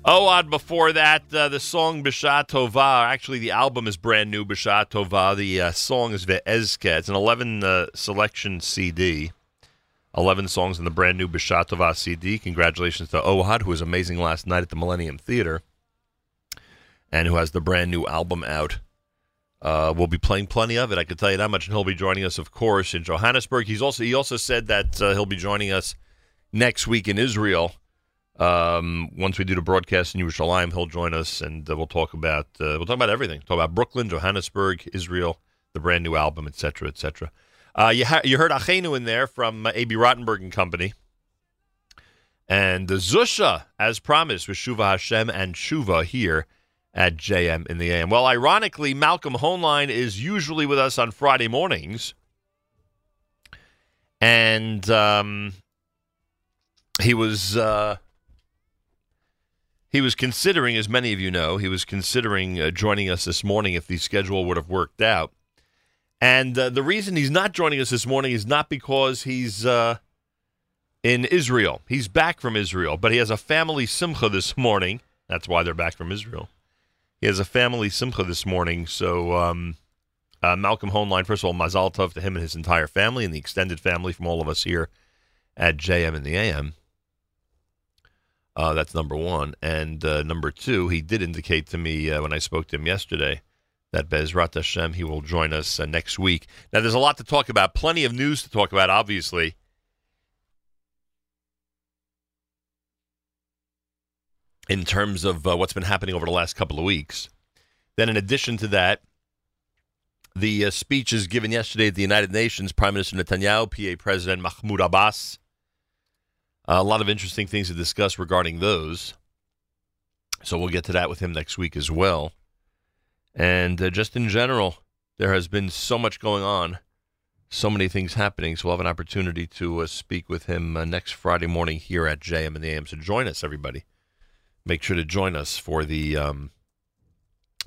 Ohad before that, uh, the song Bishat Tova. Actually, the album is brand new, Bishat Tova. The uh, song is Ve'ezke. It's an 11 uh, selection CD. 11 songs in the brand new Bishat Tova CD. Congratulations to Ohad, who was amazing last night at the Millennium Theater and who has the brand new album out. Uh, we'll be playing plenty of it. I can tell you that much. And he'll be joining us, of course, in Johannesburg. He's also he also said that uh, he'll be joining us next week in Israel. Um, once we do the broadcast in Yerushalayim, he'll join us, and uh, we'll talk about uh, we'll talk about everything. Talk about Brooklyn, Johannesburg, Israel, the brand new album, etc., etc. Uh, you ha- you heard Achenu in there from Abie Rotenberg and Company, and Zusha, as promised, with Shuva Hashem and Shuva here at JM in the AM. Well, ironically, Malcolm Hoenlein is usually with us on Friday mornings. and um, he was uh, he was considering, as many of you know, he was considering uh, joining us this morning if the schedule would have worked out. And uh, the reason he's not joining us this morning is not because he's uh, in Israel. He's back from Israel, but he has a family simcha this morning. That's why they're back from Israel. He has a family simcha this morning, so um, uh, Malcolm Hoenlein, first of all, Mazal Tov to him and his entire family and the extended family from all of us here at JM and the AM. Uh, that's number one. And uh, number two, he did indicate to me uh, when I spoke to him yesterday that Bezrat Hashem, he will join us uh, next week. Now, there's a lot to talk about, plenty of news to talk about, obviously. In terms of uh, what's been happening over the last couple of weeks. Then, in addition to that, the uh, speeches given yesterday at the United Nations, Prime Minister Netanyahu, PA President Mahmoud Abbas. a lot of interesting things to discuss regarding those. So we'll get to that with him next week as well. And uh, just in general, there has been so much going on, so many things happening. So we'll have an opportunity to uh, speak with him uh, next Friday morning here at JM and the AM. So join us, everybody. Make sure to join us for the um,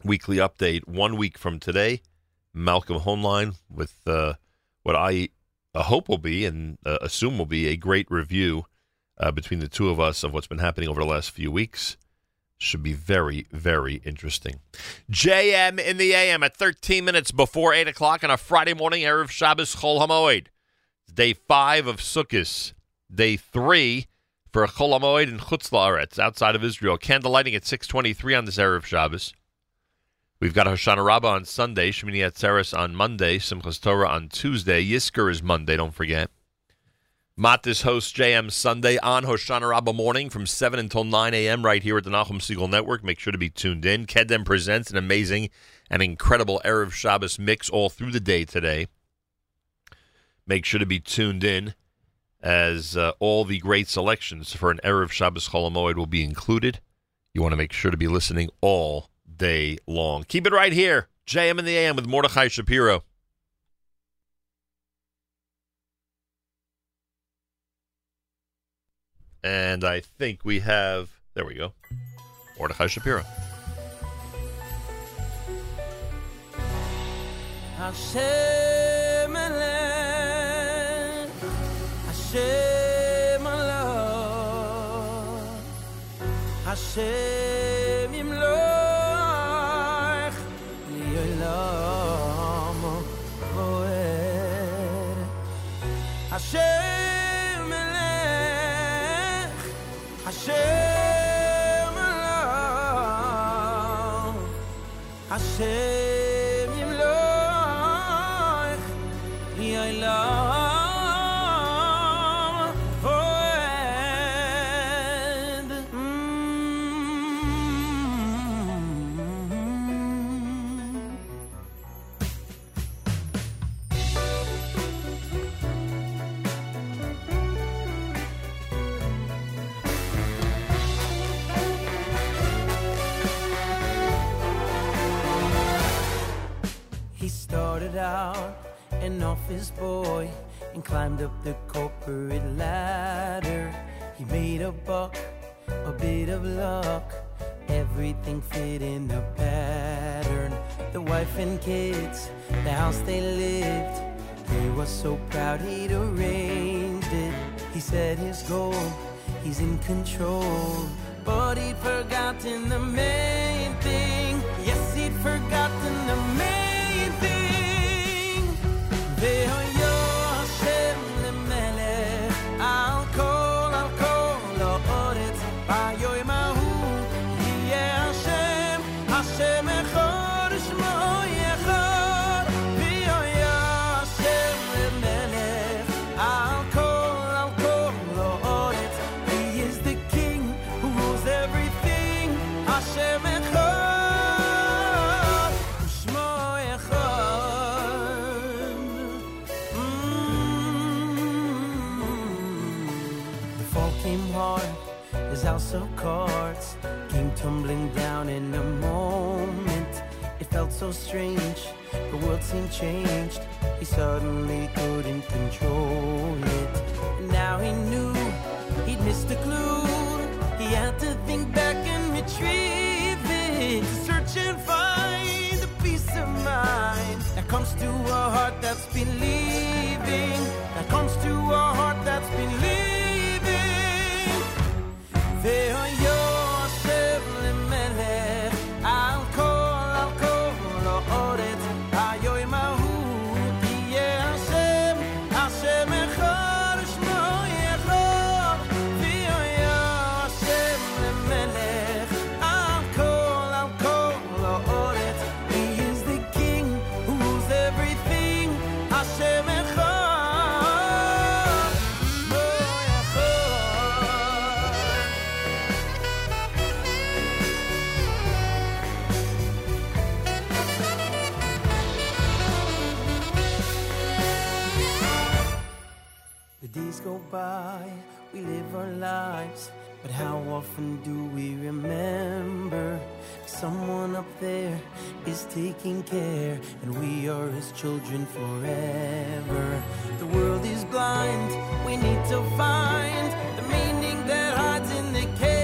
weekly update one week from today. Malcolm Hoenlein with uh, what I uh, hope will be and uh, assume will be a great review uh, between the two of us of what's been happening over the last few weeks. Should be very, very interesting. JM in the AM at 13 minutes before 8 o'clock on a Friday morning, Erev Shabbos Chol HaMoed. Day five of Sukkot. Day three for Chol HaMoed in Chutz outside of Israel. Candle lighting at 623 on this Erev Shabbos. We've got Hoshana Rabbah on Sunday, Shemini Atzeres on Monday, Simchas Torah on Tuesday. Yizkor is Monday, don't forget. Matis hosts JM Sunday on Hoshana Rabbah morning from 7 until 9 a.m. right here at the Nachum Segal Network. Make sure to be tuned in. Kedem presents an amazing and incredible Erev Shabbos mix all through the day today. Make sure to be tuned in as uh, all the great selections for an Erev Shabbos Chol HaMoed will be included. You want to make sure to be listening all day long. Keep it right here. JM in the AM with Mordechai Shapiro. And I think we have, there we go, Mordechai Shapiro. Hashem Hashem Allah, Hashem Yimloch, Li'olam Voed. Hashem Elech, Hashem Allah, Hashem an office boy and climbed up the corporate ladder. He made a buck, a bit of luck, everything fit in the pattern. The wife and kids, the house they lived. He was so proud he'd arranged it. He set his goal, he's in control. But he'd forgotten the main thing. Yes, he'd forgotten house of cards. came tumbling down in a moment. It felt so strange, the world seemed changed. He suddenly couldn't control it. Now he knew he'd missed a clue. He had to think back and retrieve it. To search and find the peace of mind that comes to a heart that's believing. That comes to a heart that's believing. Hey, oh, yeah. by, we live our lives. But how often do we remember someone up there is taking care and we are his children forever? The world is blind, we need to find the meaning that hides in the.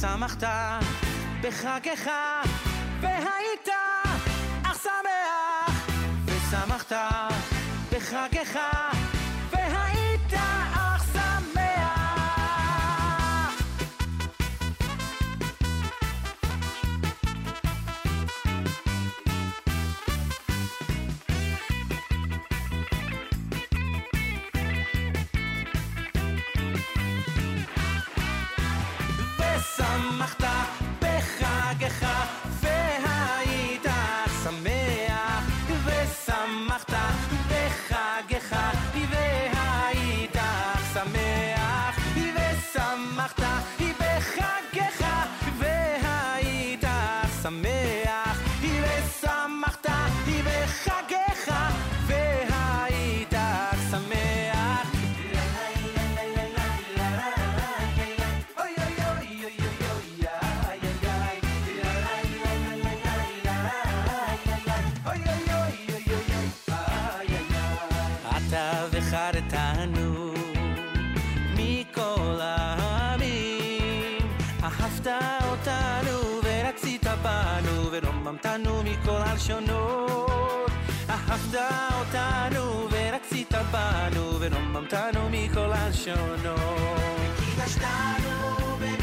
שמחת בחג אחד. ורוממתנו מכל הלשונות אהבת אותנו ורצית בנו ורוממתנו מכל הלשונות קידשתנו במצוותיך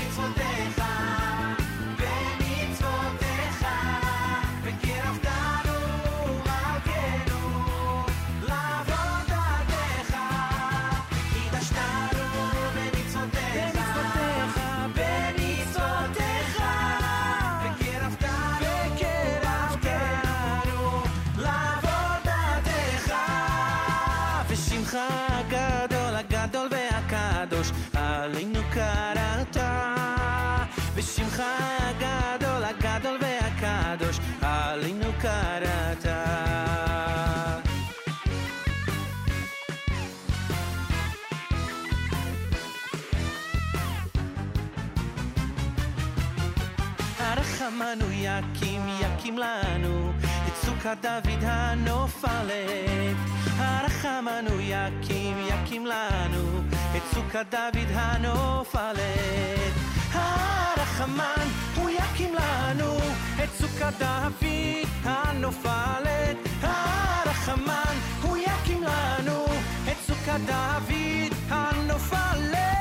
יקים לנו את סוכת דוד הנופלת. הרחמנו יקים יקים לנו את סוכת דוד הנופלת. הרחמן הוא יקים לנו את סוכת דוד הנופלת. הרחמן הוא יקים לנו את סוכת דוד הנופלת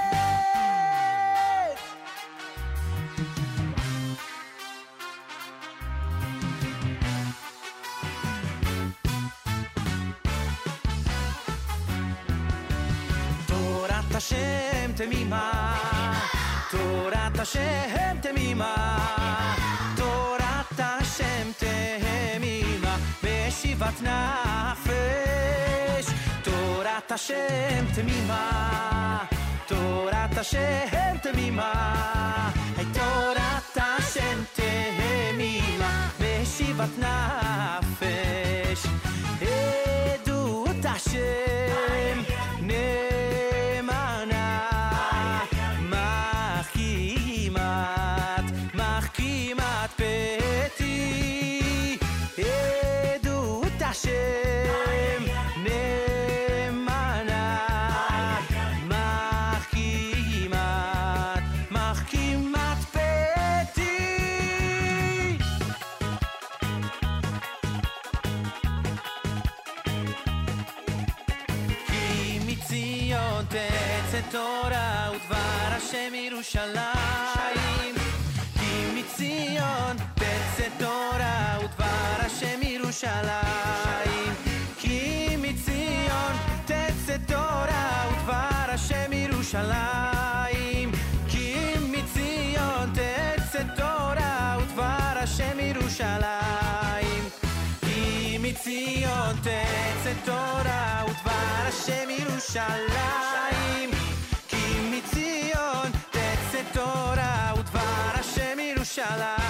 Hashem temima Torat Hashem temima Torat Hashem temima Beshivat nafesh Torat Hashem temima Torat Hashem temima Torat Hashem temima Beshivat nafesh Edut Hashem ירושלים. כי מציון תצא תורה ודבר השם ירושלים. כי מציון תצא תורה ודבר השם ירושלים. כי מציון תצא תורה ודבר השם ירושלים. כי מציון תצא תורה ודבר השם ירושלים.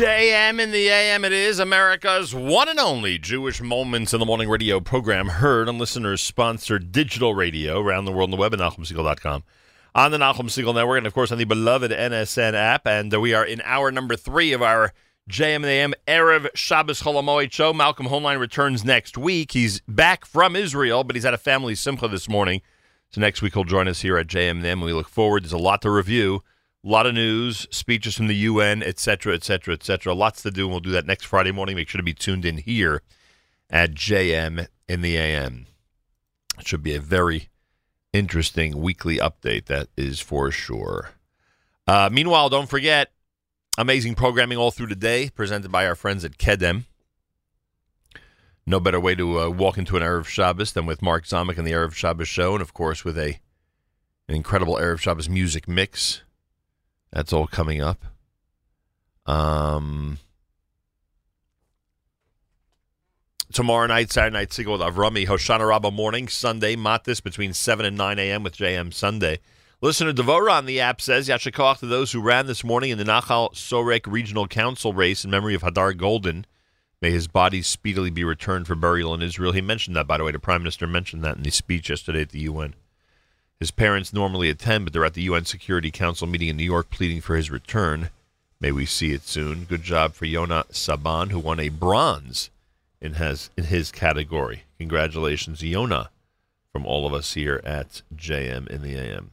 JM in the AM, it is America's one and only Jewish Moments in the Morning radio program, heard on listeners sponsored digital radio around the world on the web at NachumSegal.com, on the Nachum Segal Network, and of course on the beloved NSN app. And uh, we are in hour number three of our JM the AM Erev Shabbos Chol HaMoed show. Malcolm Hoenlein returns next week. He's back from Israel, but he's at a family simcha this morning. So next week he'll join us here at JM the AM. We look forward. There's a lot to review. A lot of news, speeches from the UN, et cetera, et cetera, et cetera. Lots to do, and we'll do that next Friday morning. Make sure to be tuned in here at JM in the AM. It should be a very interesting weekly update, that is for sure. Uh, meanwhile, don't forget, amazing programming all through the day, presented by our friends at Kedem. No better way to uh, walk into an Erev Shabbos than with Mark Zamek and the Erev Shabbos show, and of course with a an incredible Erev Shabbos music mix. That's all coming up. Um, tomorrow night, Saturday night, Segal with Avrami, Hoshana Rabbah morning, Sunday, Matis between 7 and 9 a.m. with JM Sunday. Listener Devora on the app says, Yasher Koach to those who ran this morning in the Nachal Sorek Regional Council race in memory of Hadar Goldin. May his body speedily be returned for burial in Israel. He mentioned that, by the way. The Prime Minister mentioned that in his speech yesterday at the UN. His parents normally attend, but they're at the UN Security Council meeting in New York pleading for his return. May we see it soon. Good job for Yona Saban, who won a bronze in his, in his category. Congratulations, Yona, from all of us here at JM in the AM.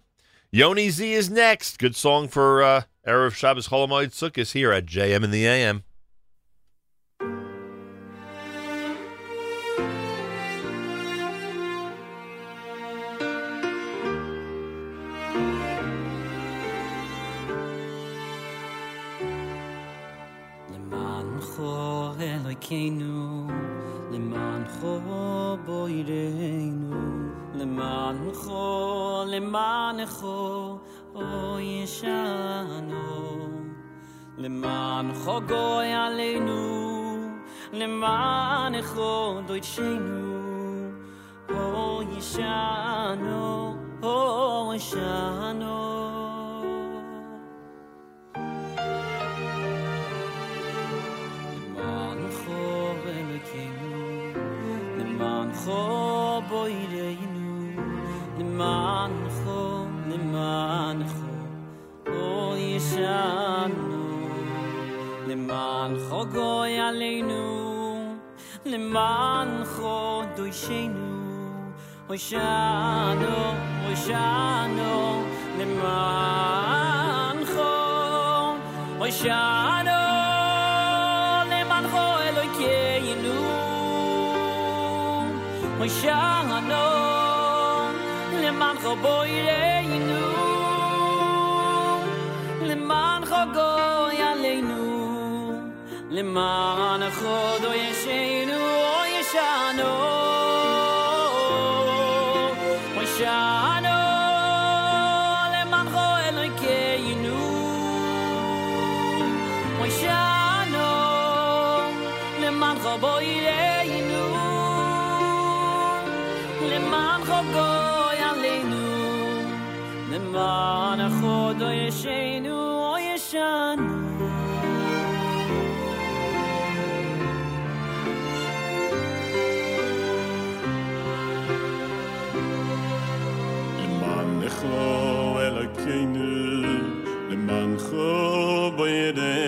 Yoni Z is next. Good song for uh, Erev Shabbos Chol HaMoed Sukkot here at JM in the AM. דרכנו למען חו בוירנו למען חו למען חו או ישענו למען חו גוי עלינו למען חו דוידשנו או ישענו או ישענו kho boyreinu neman kho neman kho o yeshanu neman kho goy aleinu neman kho doyshenu o shanu o shanu neman kho o shanu moy shano le man go boy reinu le man go go le man o yeshano למען חגוי עלינו למען חודו ישנו או ישנו למענךו אלוקינו, למענךו בידינו,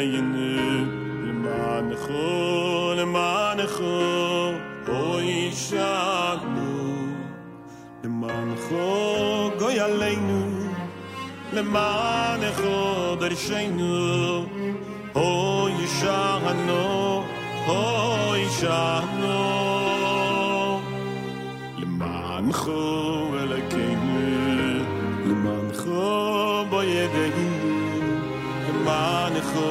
Er le man kho der shinu o yishano o yishano le man kho le king le man kho bo yedei le man kho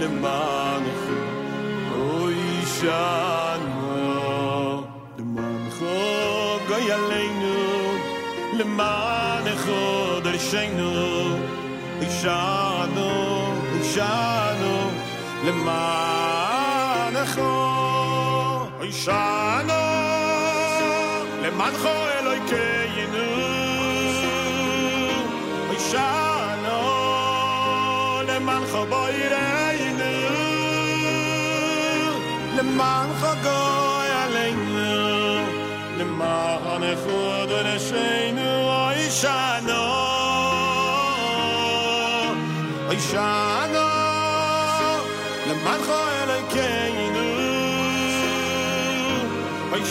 le man kho o yishano le man ga le man der אוי שנו, אוי שנו, למענךו, אוי שנו. למענך אלוהינו וישענו למענך בוירנו למענך גוי עלינו למענך דרשנו וישענו shana le man khoy le kenu ay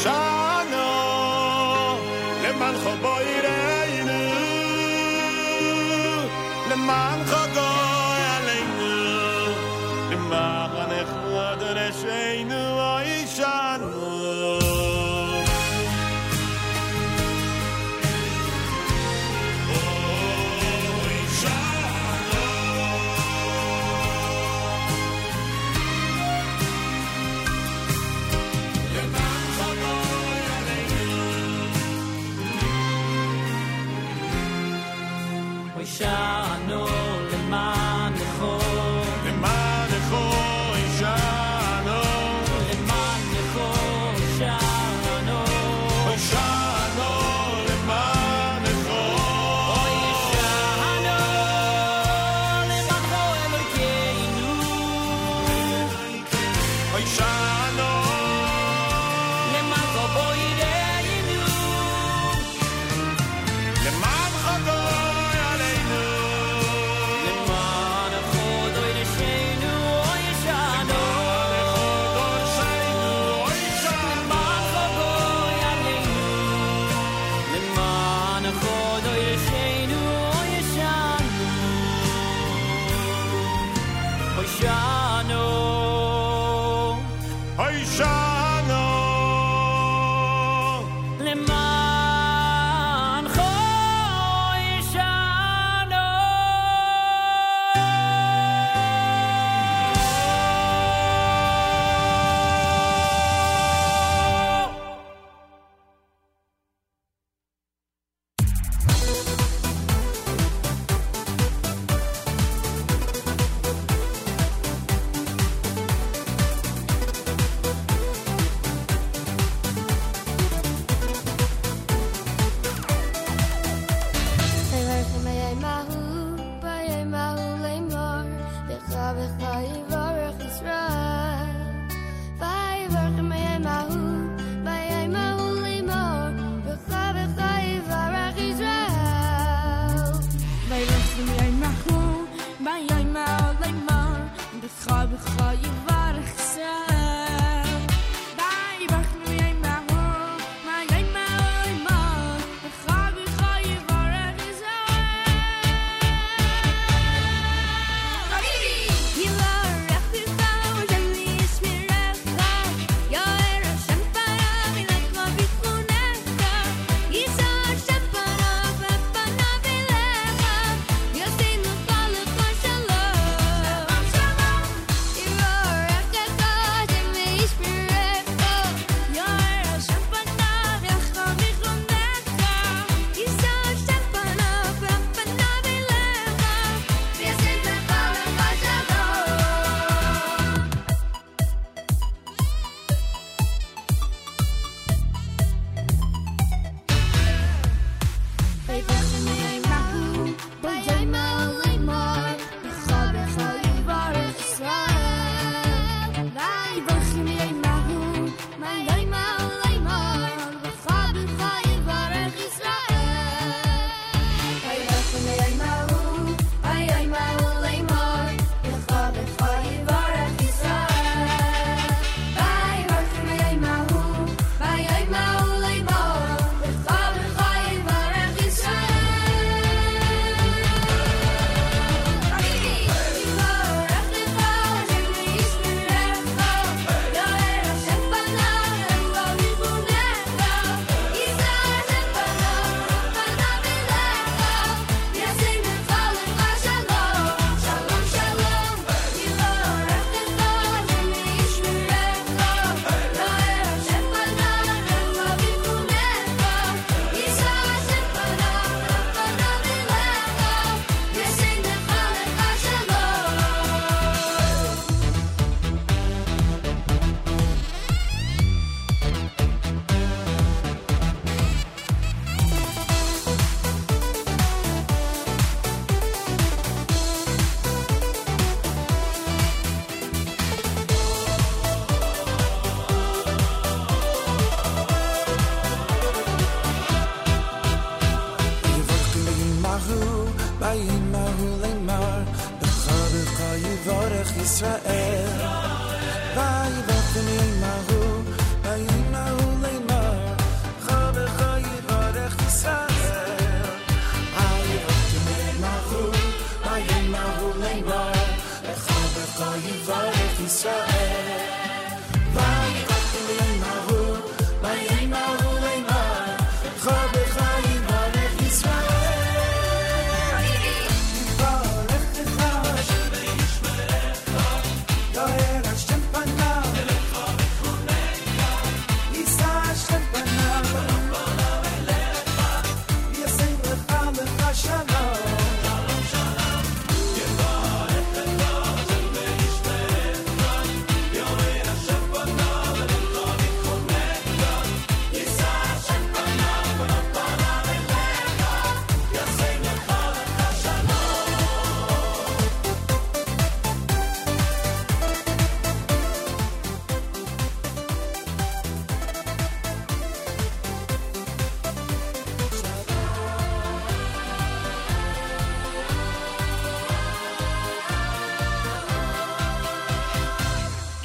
Nation.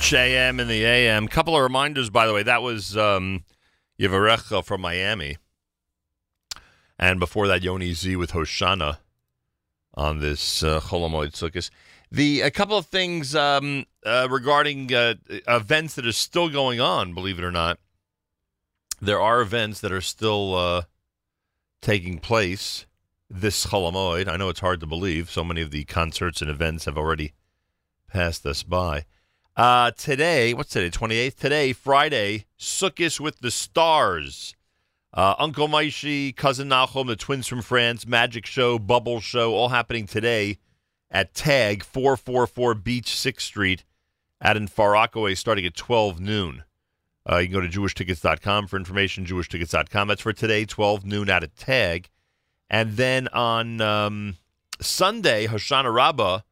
JM in the AM. Couple of reminders, by the way. That was um, Yivarecha from Miami. And before that, Yoni Z with Hoshana on this uh, Chol HaMoed Sukkot. The a couple of things um, uh, regarding uh, events that are still going on. Believe it or not, there are events that are still uh, taking place this Chol HaMoed. I know it's hard to believe. So many of the concerts and events have already passed us by. Uh, today, what's today? 28th? Today, Friday, Sukkot with the Stars. Uh, Uncle Maishi, Cousin Nachum, the twins from France, Magic Show, Bubble Show, all happening today at TAG 444 Beach 6th Street out in Far Rockaway starting at 12 noon. Uh, you can go to jewishtickets.com for information, jewishtickets.com. That's for today, 12 noon out at TAG. And then on um, Sunday, Hoshana Rabbah,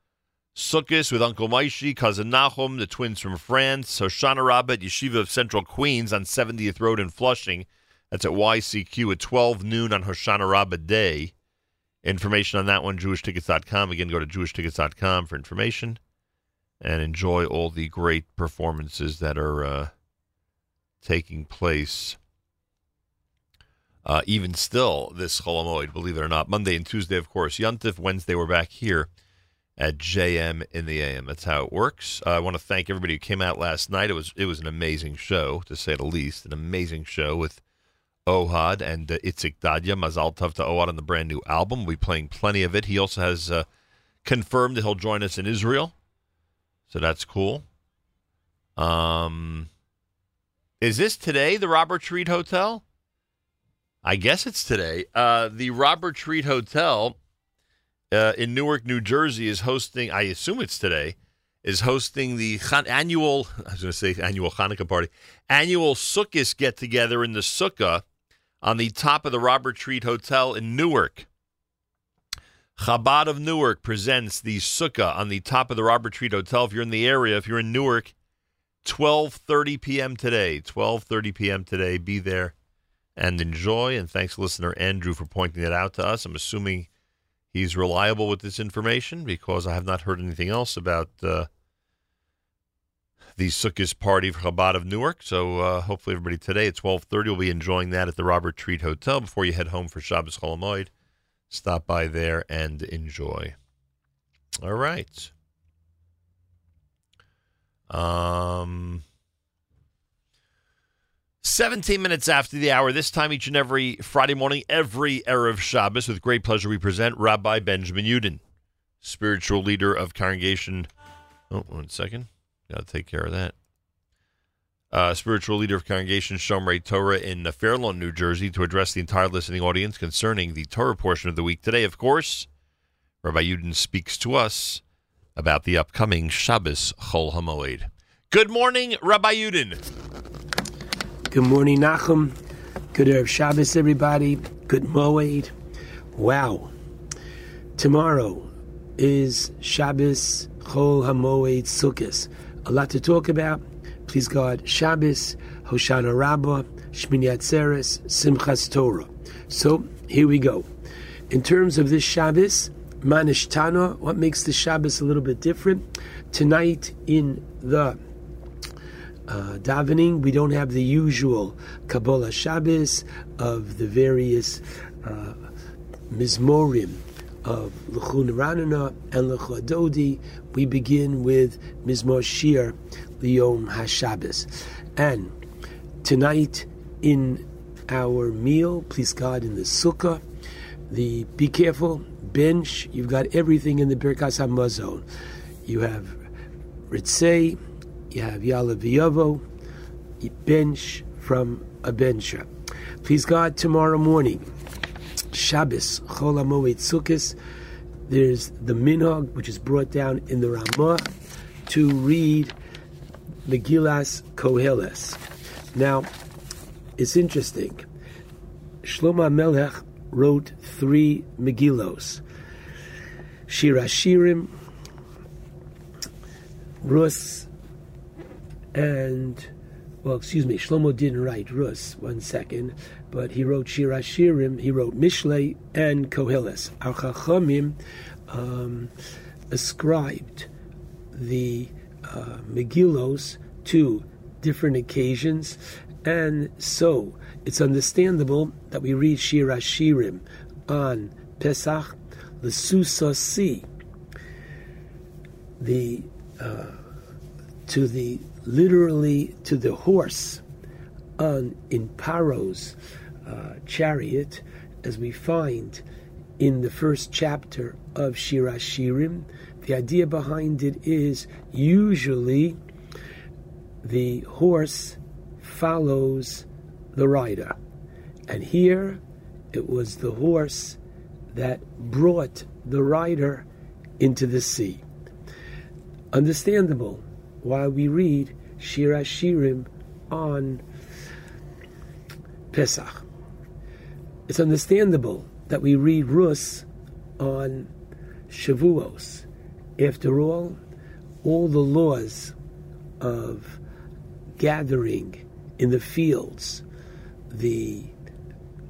Sukkot with Uncle Maishi, Cousin Nahum, the twins from France, Hoshana Rabbah at Yeshiva of Central Queens on 70th Road in Flushing. That's at YCQ at 12 noon on Hoshana Rabbah Day. Information on that one, jewishtickets.com. Again, go to jewishtickets.com for information and enjoy all the great performances that are uh, taking place. Uh, even still, this Chol HaMoed, believe it or not. Monday and Tuesday, of course. Yontif. Wednesday, we're back here at JM in the AM. That's how it works. Uh, I want to thank everybody who came out last night. It was it was an amazing show, to say the least. An amazing show with Ohad and uh, Itzik Dadya. Mazal Tov to Ohad on the brand new album. We'll be playing plenty of it. He also has uh, confirmed that he'll join us in Israel, so that's cool. Um, is this today? The Robert Treat Hotel? I guess it's today. Uh, the Robert Treat Hotel uh, in Newark, New Jersey, is hosting. I assume it's today. Is hosting the Chan- annual. I was going to say annual Hanukkah party, annual Sukkot get together in the Sukkah on the top of the Robert Treat Hotel in Newark. Chabad of Newark presents the Sukkah on the top of the Robert Treat Hotel. If you're in the area, if you're in Newark, 12:30 p.m. today. 12:30 p.m. today. Be there and enjoy. And thanks, listener Andrew, for pointing that out to us. I'm assuming he's reliable with this information because I have not heard anything else about uh, the Sukkot party for Chabad of Newark. So uh, hopefully everybody today at 12:30 will be enjoying that at the Robert Treat Hotel before you head home for Shabbos Chol HaMoed. Stop by there and enjoy. All right. Um, 17 minutes after the hour, this time each and every Friday morning, every Erev Shabbos, with great pleasure, we present Rabbi Benjamin Yudin, spiritual leader of Congregation. Oh, one second. Got to take care of that. Uh, spiritual leader of Congregation Shomrei Torah in Fairlawn, New Jersey, to address the entire listening audience concerning the Torah portion of the week. Today, of course, Rabbi Yudin speaks to us about the upcoming Shabbos Chol Hamoed. Good morning, Rabbi Yudin. Good morning, Nachum. Good Erev Shabbos, everybody. Good Moed. Wow. Tomorrow is Shabbos Chol HaMoed Sukkot. A lot to talk about. Please God, Shabbos, Hoshana Rabbah, Shmini Atzeres, Simchas Torah. So here we go. In terms of this Shabbos, Manish Tana, what makes the Shabbos a little bit different? Tonight in the uh, davening, we don't have the usual Kabbalas Shabbos of the various uh, Mizmorim of L'chun Ranana and L'cha Dodi. We begin with Mizmor Shir Liyom HaShabbos. And tonight in our meal, please God, in the Sukkah, the be careful bench. You've got everything in the Birkas Hamazon. You have Ritzei, you have Yaaleh V'yavo, bench from a bencher. Please God, tomorrow morning, Shabbos, Chol HaMoed Sukkos, there's the minhag, which is brought down in the Ramah, to read Megillas Koheles. Now, it's interesting. Shlomo Melech wrote three Megillos. Shir Hashirim, Rus, and well, excuse me, Shlomo didn't write Rus. One second, but he wrote Shir Hashirim. He wrote Mishlei and Koheles. Our Chachamim um, ascribed the uh, Megillos to different occasions, and so it's understandable that we read Shir Hashirim on Pesach, the Susasi, the uh, to the literally to the horse on in Paro's uh, chariot, as we find in the first chapter of Shir Hashirim. The idea behind it is usually the horse follows the rider. And here it was the horse that brought the rider into the sea. Understandable why we read Shir Shirim on Pesach. It's understandable that we read Rus on Shavuos. After all, all the laws of gathering in the fields, the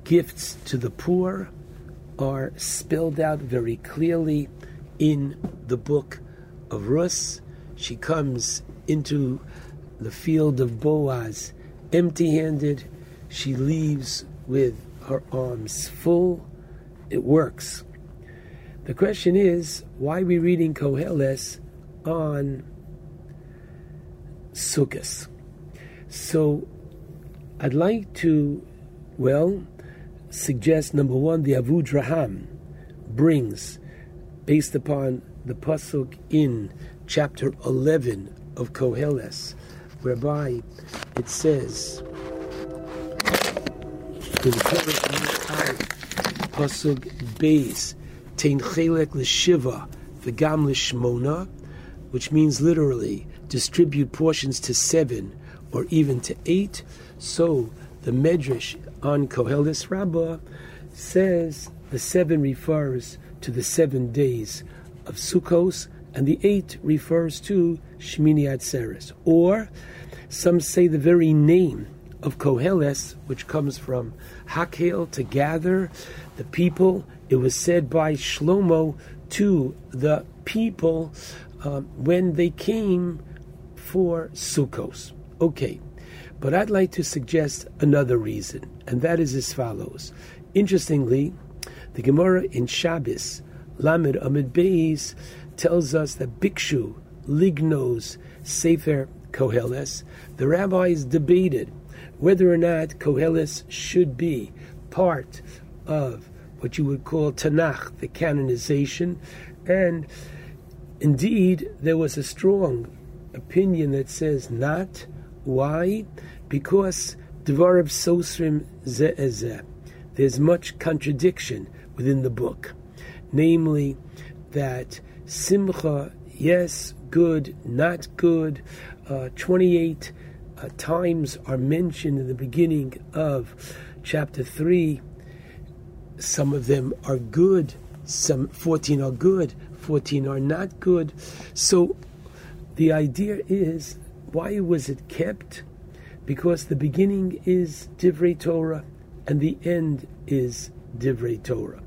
gifts to the poor are spelled out very clearly in the book of Rus. She comes into the field of Boaz empty handed. She leaves with her arms full. It works. The question is why are we reading Koheles on Sukkot? So I'd like to, well, suggest number one, the Avudraham brings, based upon the Pasuk in chapter 11 of Koheles, whereby it says, Pasuk Beis, Tein Chelek L'Shiva, V'gam L'Shmona, which means literally, distribute portions to seven or even to eight. So the Medrash on Koheles Rabbah says the seven refers to the seven days of Sukkos, and the eight refers to Shmini Atzeres. Or some say the very name of Koheles, which comes from Hakel, to gather the people. It was said by Shlomo to the people um, when they came for Sukkos. Okay, but I'd like to suggest another reason, and that is as follows. Interestingly, the Gemara in Shabbos, Lamed Amud Beis, tells us that Bikshu Lignos Sefer Koheles, the rabbis debated whether or not Koheles should be part of what you would call Tanakh, the canonization, and indeed there was a strong opinion that says not. Why? Because Dvarav Sosrim Ze'ezeh. There's much contradiction within the book, namely that Simcha, yes, good, not good, uh, 28 uh, times are mentioned in the beginning of chapter 3. Some of them are good, some 14 are good, 14 are not good. So the idea is why was it kept? Because the beginning is Divrei Torah and the end is Divrei Torah.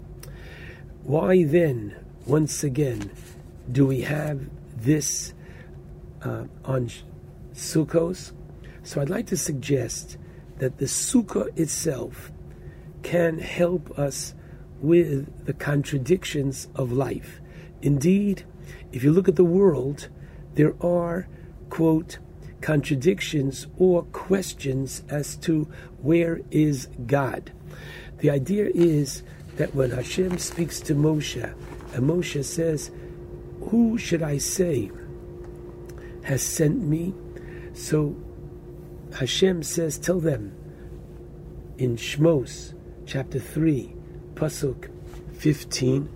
Why then, once again, do we have this uh, on Sukkos. So I'd like to suggest that the Sukkah itself can help us with the contradictions of life. Indeed, if you look at the world, there are, quote, contradictions or questions as to where is God. The idea is that when Hashem speaks to Moshe, and Moshe says, Who should I say has sent me? So Hashem says, Tell them in Shmos, chapter 3, Pasuk 15,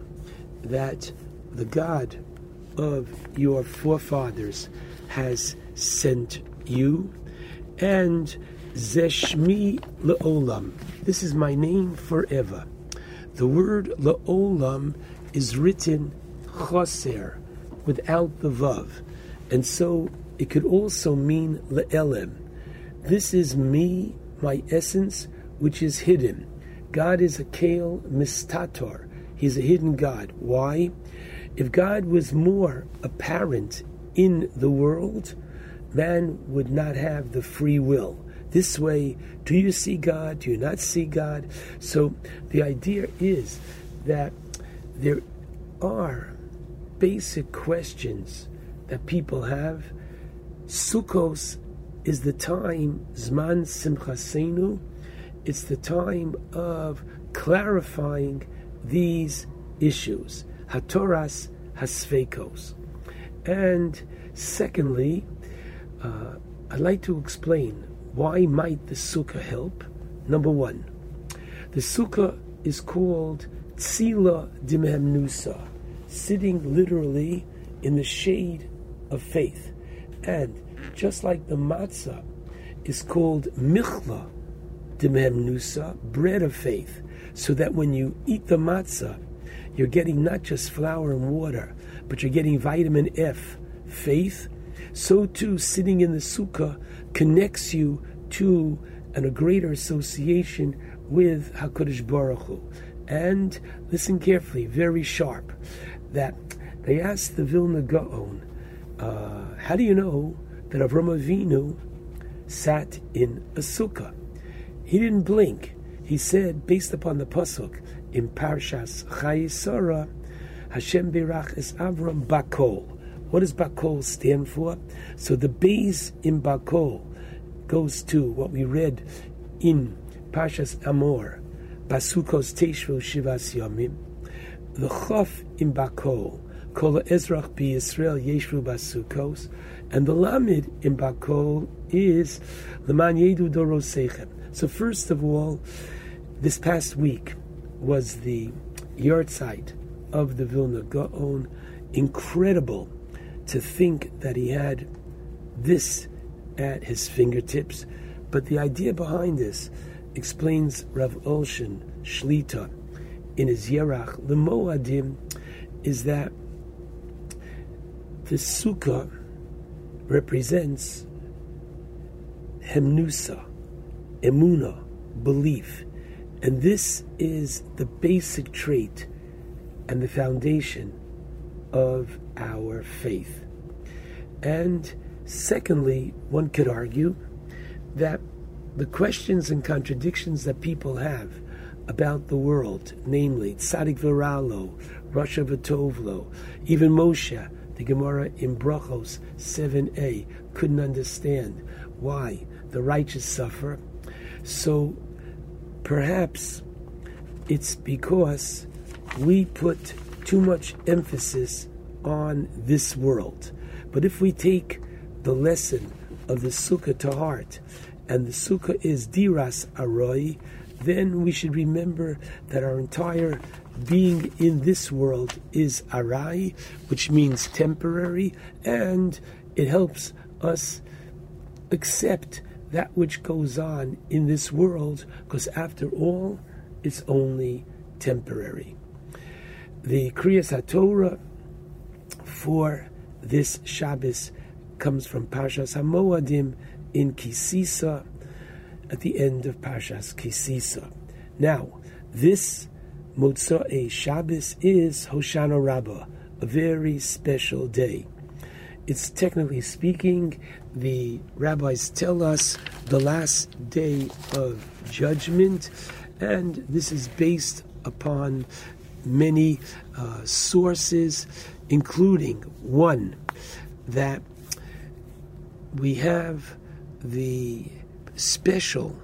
that the God of your forefathers has sent you, and Zeshmi Le'olam. This is my name forever. The word Le'olam is written Choser, without the Vav, and so it could also mean Le'elem. This is me, my essence, which is hidden. God is a Kael Mistator. He's a hidden God. Why? If God was more apparent in the world, man would not have the free will. This way, do you see God? Do you not see God? So the idea is that there are basic questions that people have. Sukkos is the time, Zman Simchasenu, it's the time of clarifying these issues. Hatoras Hasfekos. And secondly, uh, I'd like to explain why might the sukkah help. Number one, the sukkah is called Tzila Dimhemnusa, sitting literally in the shade of faith. And just like the matzah is called Michla Dimhemnusa, bread of faith, so that when you eat the matzah, you're getting not just flour and water, but you're getting vitamin F, faith. So too, sitting in the sukkah connects you to and a greater association with Hakadosh Baruch Hu. And listen carefully, very sharp, that they asked the Vilna Gaon, uh, "How do you know that Avram Avinu sat in a sukkah?" He didn't blink. He said, based upon the pasuk in Parshas Chayei Sarah, Hashem Birach is Avram Bakol. What does Bakol stand for? So the base in Bakol goes to what we read in Parshas Emor, Basukos Teshvu Shivas Yomim. The Chof in Bakol, Kol Ezrach Bi Yisrael Yeshvu Basukos, and the Lamed in Bakol is Leman Yedu Dorosechem. So first of all, this past week was the yahrzeit of the Vilna Gaon. Incredible to think that he had this at his fingertips. But the idea behind this explains Rav Olshin Shlita in his Yerach Lemoadim is that the sukkah represents hemnusa, emuna, belief. And this is the basic trait and the foundation of our faith. And secondly, one could argue that the questions and contradictions that people have about the world, namely Tzadik Viralo, Rasha V'Tovlo, even Moshe, the Gemara in Brachos 7a, couldn't understand why the righteous suffer. So perhaps it's because we put too much emphasis on this world. But if we take the lesson of the Sukkah to heart, and the Sukkah is Diras Aroi, then we should remember that our entire being in this world is Arai, which means temporary, and it helps us accept that which goes on in this world, because after all, it's only temporary. The Kriyas HaTorah for this Shabbos comes from Parshas HaMoadim in Kisisa, at the end of Parshas Kisisa. Now, this Motzei Shabbos is Hoshana Rabbah, a very special day. it's technically speaking, the rabbis tell us the last day of judgment, and this is based upon many uh, sources, including one that we have the special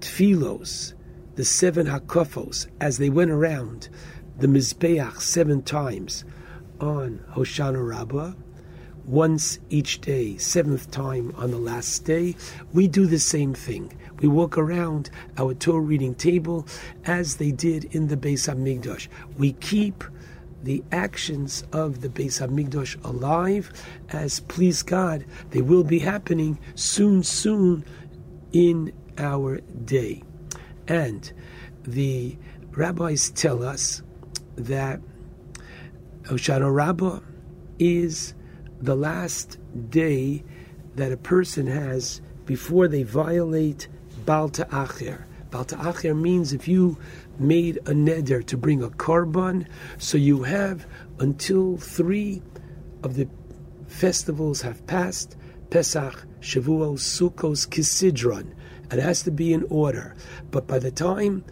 tfilos, the seven hakafos, as they went around the mizbeach seven times on Hoshana Rabbah, once each day, seventh time on the last day. We do the same thing. We walk around our Torah reading table as they did in the Beis Hamikdash. We keep the actions of the Beis Hamikdash alive, as please God, they will be happening soon, soon in our day. And the rabbis tell us that Hoshana Rabbah is the last day that a person has before they violate Bal Ta'acher. Bal Ta'acher means if you made a neder to bring a korban, so you have until three of the festivals have passed Pesach, Shavuos, Sukkos, Kisidron. It has to be in order. But by the time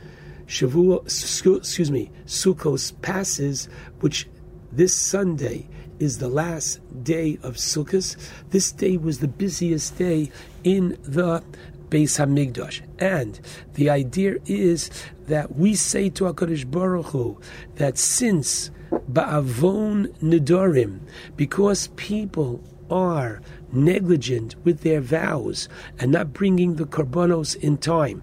Shavuot, excuse me, Sukkos passes, which this Sunday is the last day of Sukkot. This day was the busiest day in the Beis Hamikdash, and the idea is that we say to Hakadosh Baruch Hu that since Ba'avon Nidorim, because people are negligent with their vows and not bringing the korbanos in time.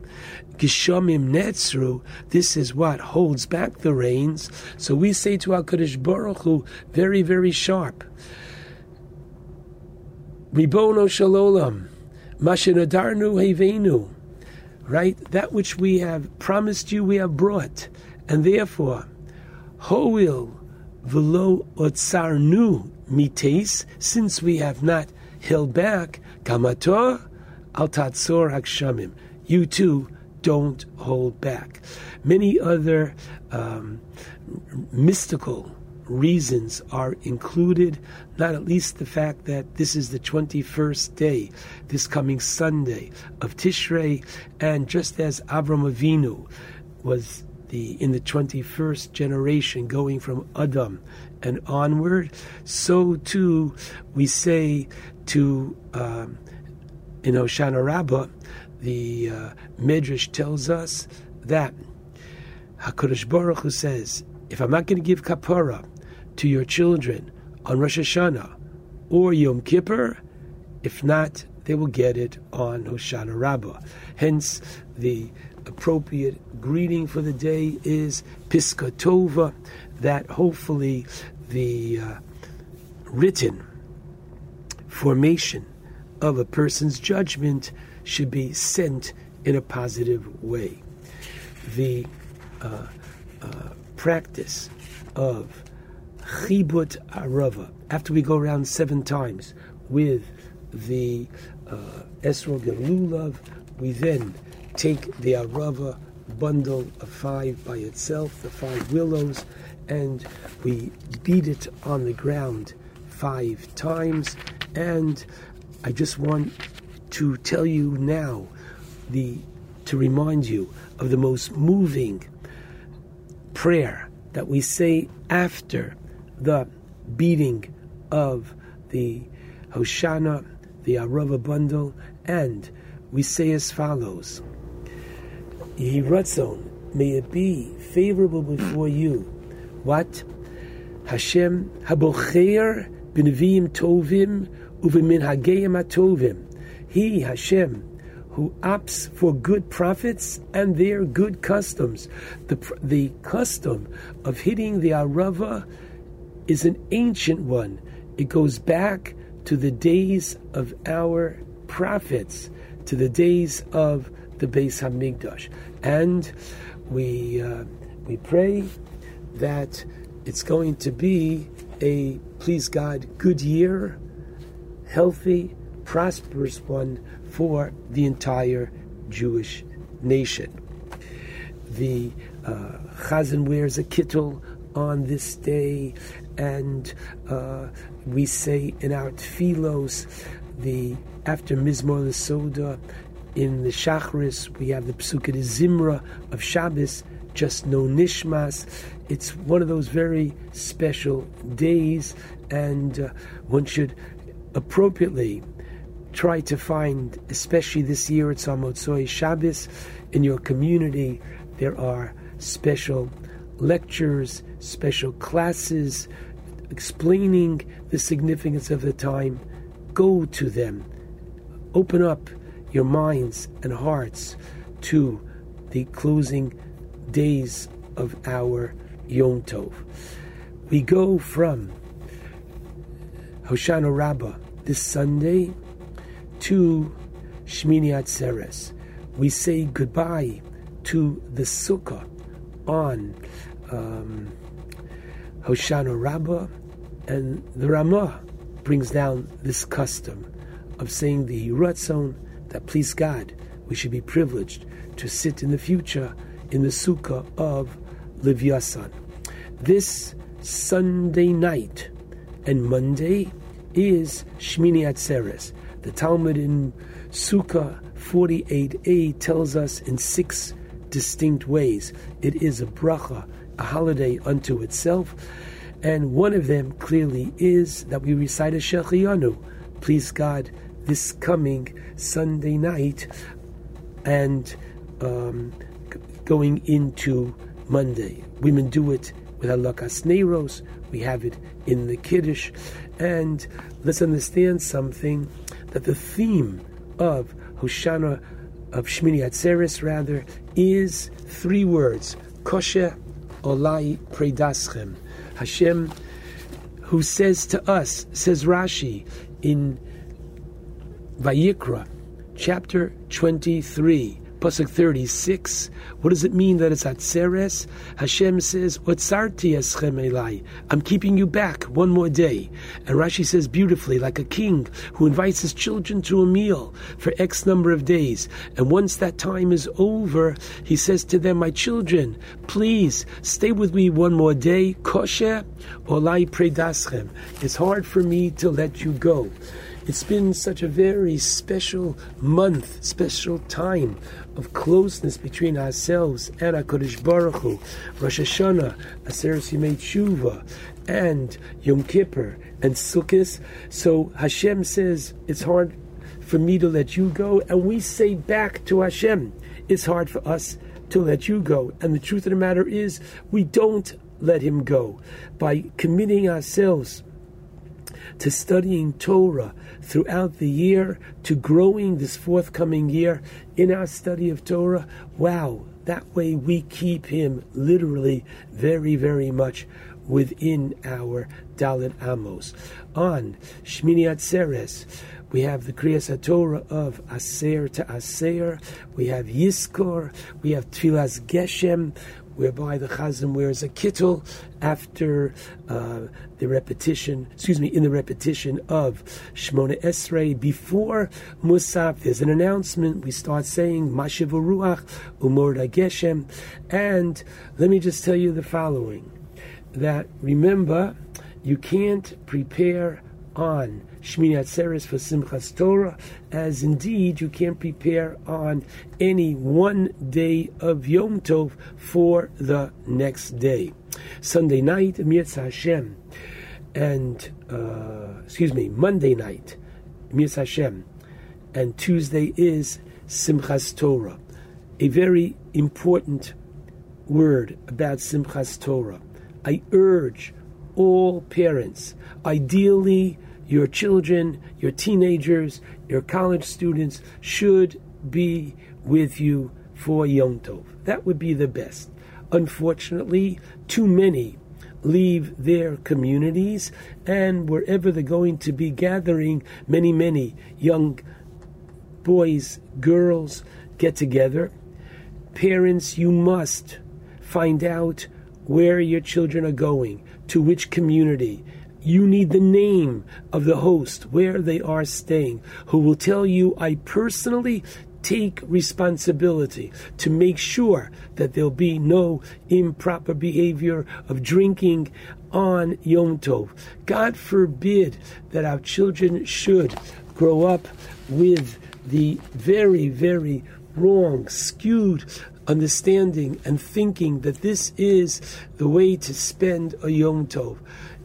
Gishamim Netzru, this is what holds back the rains. So we say to HaKadosh Baruch Hu, very, very sharp. Ribono Shalolam, Mashinadarnu Hevenu, right? That which we have promised you, we have brought. And therefore, Hoil Velo Otsarnu Mites, since we have not held back, Kamator Al Tatzor Hakshamim. You too don't hold back. Many other um, mystical reasons are included, not at least the fact that this is the 21st day, this coming Sunday of Tishrei, and just as Avram Avinu was the in the 21st generation going from Adam and onward, so too we say to um, in Hoshana Rabbah, the uh, Medrash tells us that Hakadosh Baruch Hu says, if I'm not going to give kapara to your children on Rosh Hashanah or Yom Kippur, if not, they will get it on Hoshana Rabbah. Hence, the appropriate greeting for the day is Piska Tova, that hopefully the uh, written formation of a person's judgment should be sent in a positive way. The uh, uh, practice of chibut arava, after we go around seven times with the uh, esrog lulav, we then take the arava bundle of five by itself, the five willows, and we beat it on the ground five times. And I just want to tell you now the to remind you of the most moving prayer that we say after the beating of the Hoshana, the Arava bundle, and we say as follows Yehi Ratzon, may it be favorable before you. What? Hashem Habocher B'Neviim Tovim Uveminhageim Atovim. He, Hashem, who opts for good prophets and their good customs. The, the custom of hitting the Arava is an ancient one. It goes back to the days of our prophets, to the days of the Beis Hamikdash, and we uh, we pray that it's going to be a please God good year, healthy, prosperous one for the entire Jewish nation. The uh, Chazan wears a kittel on this day, and uh, we say in our tefillos, the after Mizmor Lesoda, in the Shachris, we have the Psukkah Zimra of Shabbos, just no Nishmas. It's one of those very special days, and uh, one should appropriately try to find, especially this year, it's on Motzoi Shabbos, in your community, there are special lectures, special classes explaining the significance of the time. Go to them. Open up your minds and hearts to the closing days of our Yom Tov. We go from Hoshana Rabbah this Sunday to Shmini Atzeres. We say goodbye to the Sukkah on um, Hoshana Rabbah, and the Ramah brings down this custom of saying the Ratzon that please God, we should be privileged to sit in the future in the Sukkah of Livyasan. This Sunday night and Monday is Shmini Atzeres. The Talmud in Sukkah 48a tells us in six distinct ways. It is a bracha, a holiday unto itself, and one of them clearly is that we recite a Shechiyanu, please God, this coming Sunday night, and um, going into Monday. Women do it with halakas. We have it in the kiddush, and let's understand something that the theme of Hoshana of Shmini Atzeres rather is three words: kosher olai predaschem. Hashem, who says to us, says Rashi in Vayikra, chapter 23, Pasuk 36. What does it mean that it's Atzeres? Hashem says, Watzarti eschem elai. I'm keeping you back one more day. And Rashi says beautifully, like a king who invites his children to a meal for X number of days. And once that time is over, he says to them, My children, please stay with me one more day. Kosher olai predaschem. It's hard for me to let you go. It's been such a very special month, special time of closeness between ourselves and HaKadosh Baruch Hu, Rosh Hashanah, Aseret Yimei Tshuva, and Yom Kippur, and Sukkot. So Hashem says, it's hard for me to let you go, and we say back to Hashem, it's hard for us to let you go. And the truth of the matter is, we don't let him go. By committing ourselves to studying Torah throughout the year, to growing this forthcoming year in our study of Torah. Wow, that way we keep him literally very, very much within our Dalet Amos. On Shmini Atzeres, we have the Kriyas Torah of Aser Te'aser. We have Yizkor. We have Tfilas Geshem, whereby the Chazan wears a kittel after uh, the repetition, excuse me, in the repetition of Shmona Esrei. Before Musaf, there's an announcement. We start saying Mashiv Ruach, Umor Geshem. And let me just tell you the following that remember, you can't prepare on Shmini Atzeres for Simchas Torah, as indeed you can't prepare on any one day of Yom Tov for the next day. Sunday night, Mirz Hashem, and uh, excuse me, Monday night, Mirz Hashem, and Tuesday is Simchas Torah. A very important word about Simchas Torah. I urge all parents, ideally your children, your teenagers, your college students, should be with you for Yom Tov. That would be the best. Unfortunately, too many leave their communities, and wherever they're going to be gathering, many, many young boys, girls get together. Parents, you must find out where your children are going, to which community. You need the name of the host, where they are staying, who will tell you, I personally take responsibility to make sure that there'll be no improper behavior of drinking on Yom Tov. God forbid that our children should grow up with the very, very wrong, skewed understanding and thinking that this is the way to spend a Yom Tov.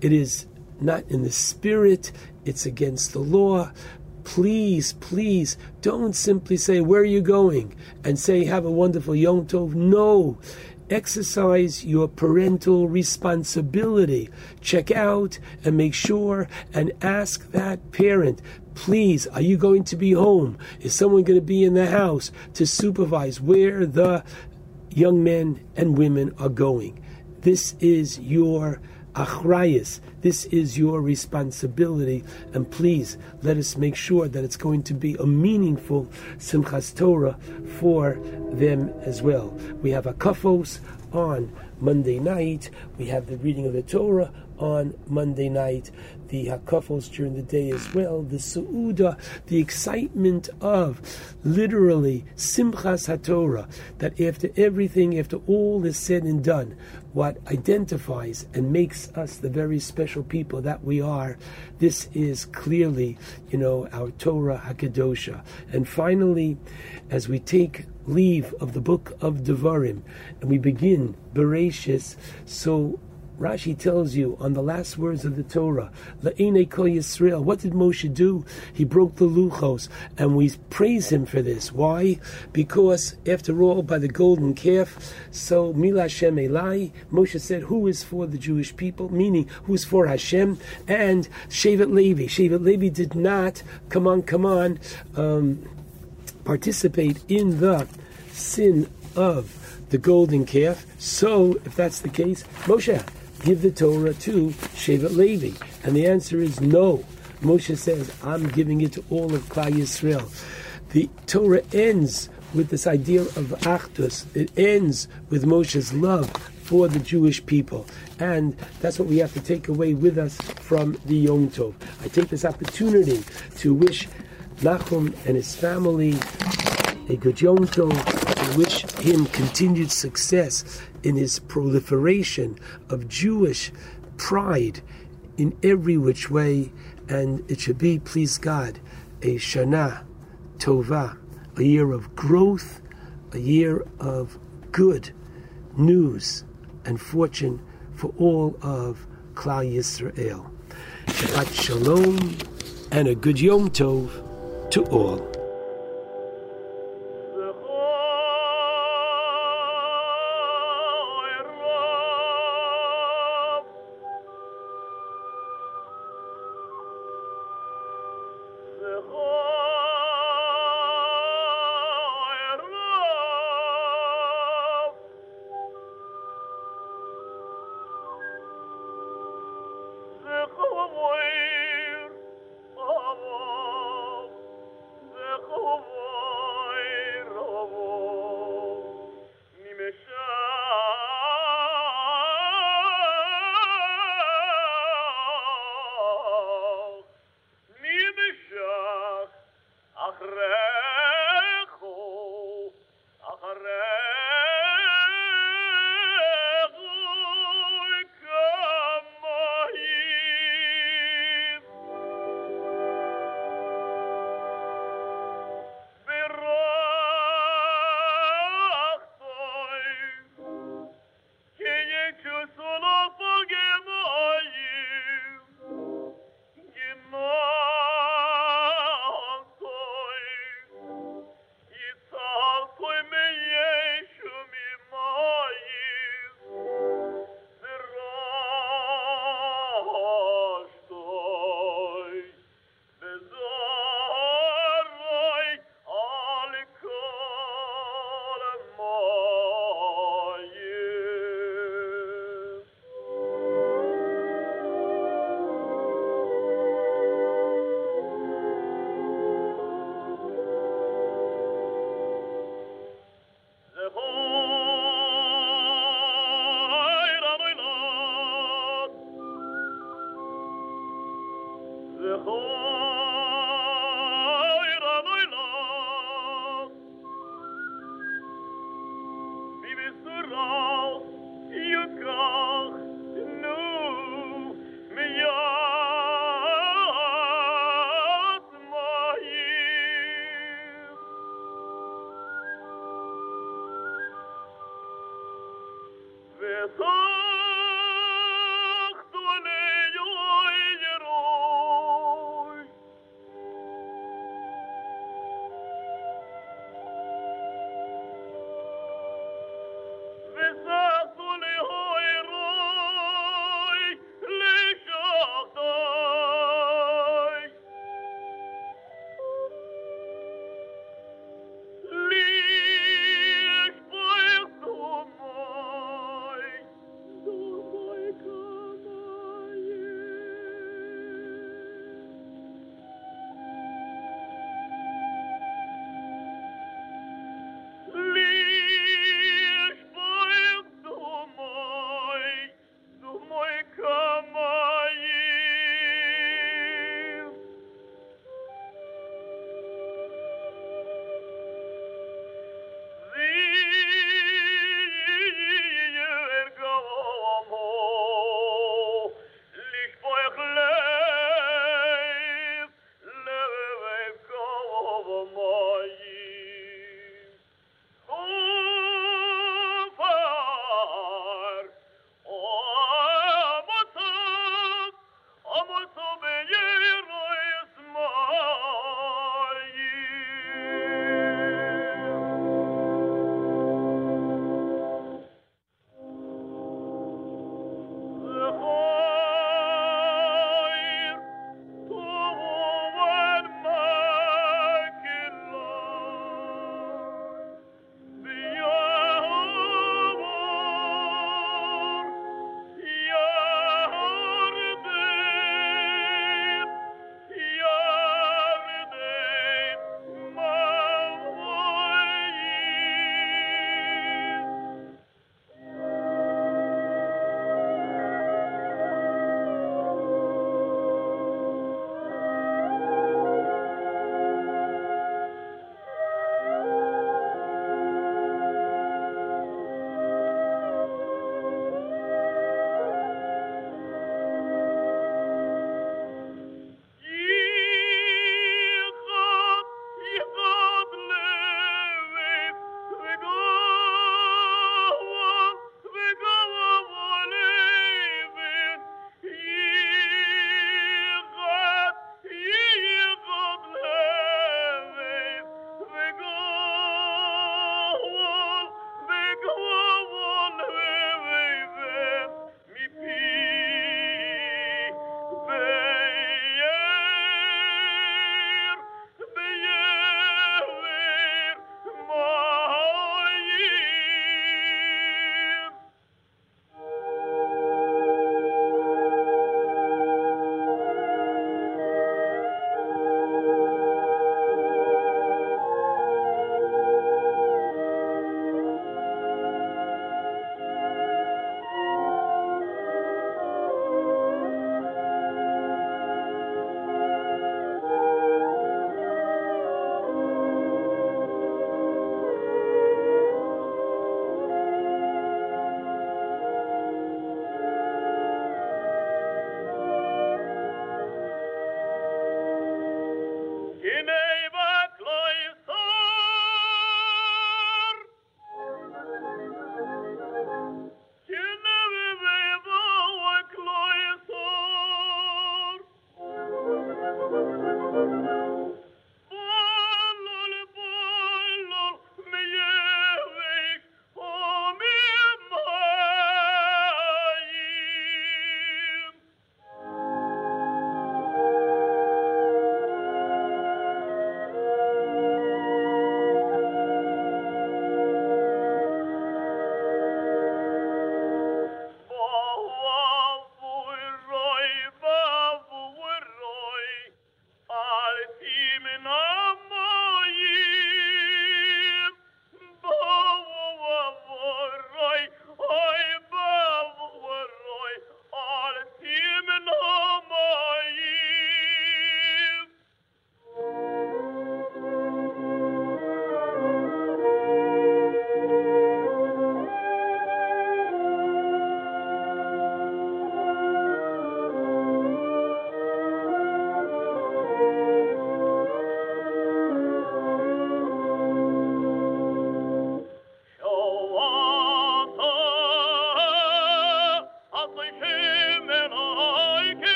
It is not in the spirit, it's against the law. Please, please don't simply say, Where are you going? and say, Have a wonderful Yom Tov. No. Exercise your parental responsibility. Check out and make sure and ask that parent, please, are you going to be home? Is someone going to be in the house to supervise where the young men and women are going? This is your achrayas. This is your responsibility, and please let us make sure that it's going to be a meaningful Simchas Torah for them as well. We have hakafos on Monday night. We have the reading of the Torah on Monday night. The hakafos during the day as well. The seudah, the excitement of literally simchas haTorah. That after everything, after all is said and done, what identifies and makes us the very special people that we are. This is clearly, you know, our Torah Hakadosha. And finally, as we take leave of the book of Devarim and we begin Bereshis, so Rashi tells you on the last words of the Torah, La'ine Kol Yisrael, what did Moshe do? He broke the luchos, and we praise him for this. Why? Because, after all, by the golden calf, so Mila Hashem Elai, Moshe said, who is for the Jewish people? Meaning, who is for Hashem? And Shevet Levi. Shevet Levi did not, come on, come on, um, participate in the sin of the golden calf. So, if that's the case, Moshe, give the Torah to Shevet Levi? And the answer is no. Moshe says, I'm giving it to all of Klal Yisrael. The Torah ends with this idea of Achdus. It ends with Moshe's love for the Jewish people. And that's what we have to take away with us from the Yom Tov. I take this opportunity to wish Nachum and his family a good Yom Tov, wish him continued success in his proliferation of Jewish pride in every which way, and it should be, please God, a Shana Tova, a year of growth, a year of good news and fortune for all of Klal Yisrael. Shabbat Shalom and a good Yom Tov to all.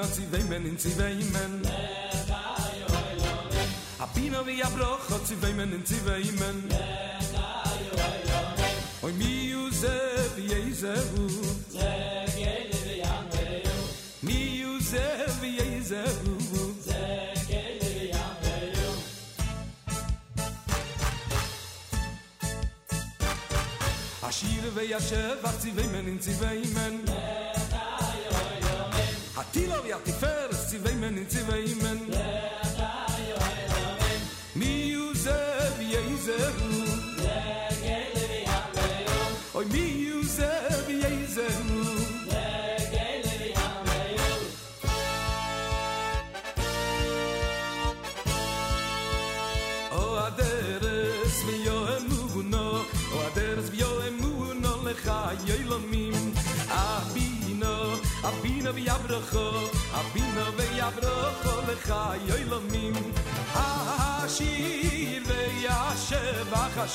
No zi veimen in zi veimen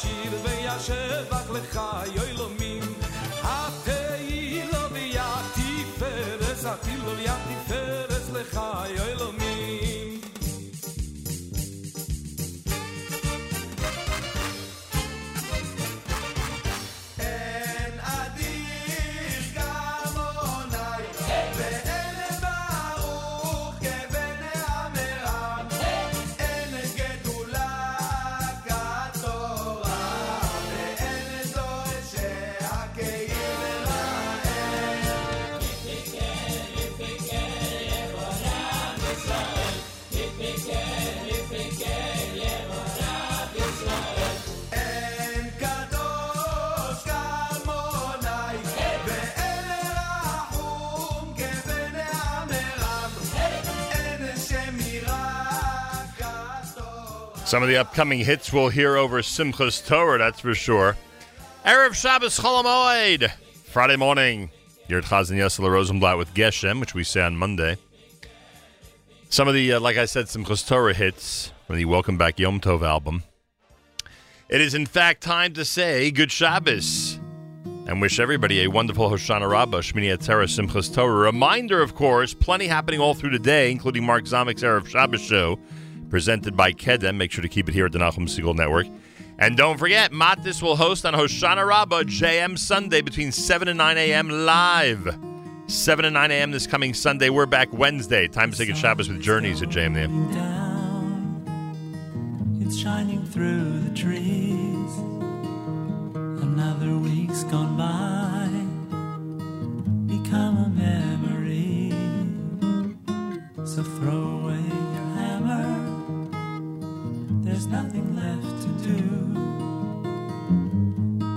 שיר ויישב אך לך יוי Some of the upcoming hits we'll hear over Simchas Torah, that's for sure. Erev Shabbos Chol Hamoed, Friday morning. You're at Chazan Yossele Rosenblatt with Geshem, which we say on Monday. Some of the, uh, like I said, Simchas Torah hits from the Welcome Back Yom Tov album. It is, in fact, time to say Good Shabbos and wish everybody a wonderful Hoshana Rabbah, Shmini Atzeret, Simchas Torah. Reminder, of course, plenty happening all through the day, including Mark Zamek's Erev Shabbos show, presented by Kedem. Make sure to keep it here at the Nachum Segal Network. And don't forget, Matis will host on Hoshana Rabbah JM Sunday between 7 and 9 a.m. live. 7 and 9 a.m. this coming Sunday. We're back Wednesday. Time to take a Shabbos with Journeys at JM It's shining through the trees. Another week's gone by. Become a memory. So throw Nothing left to do.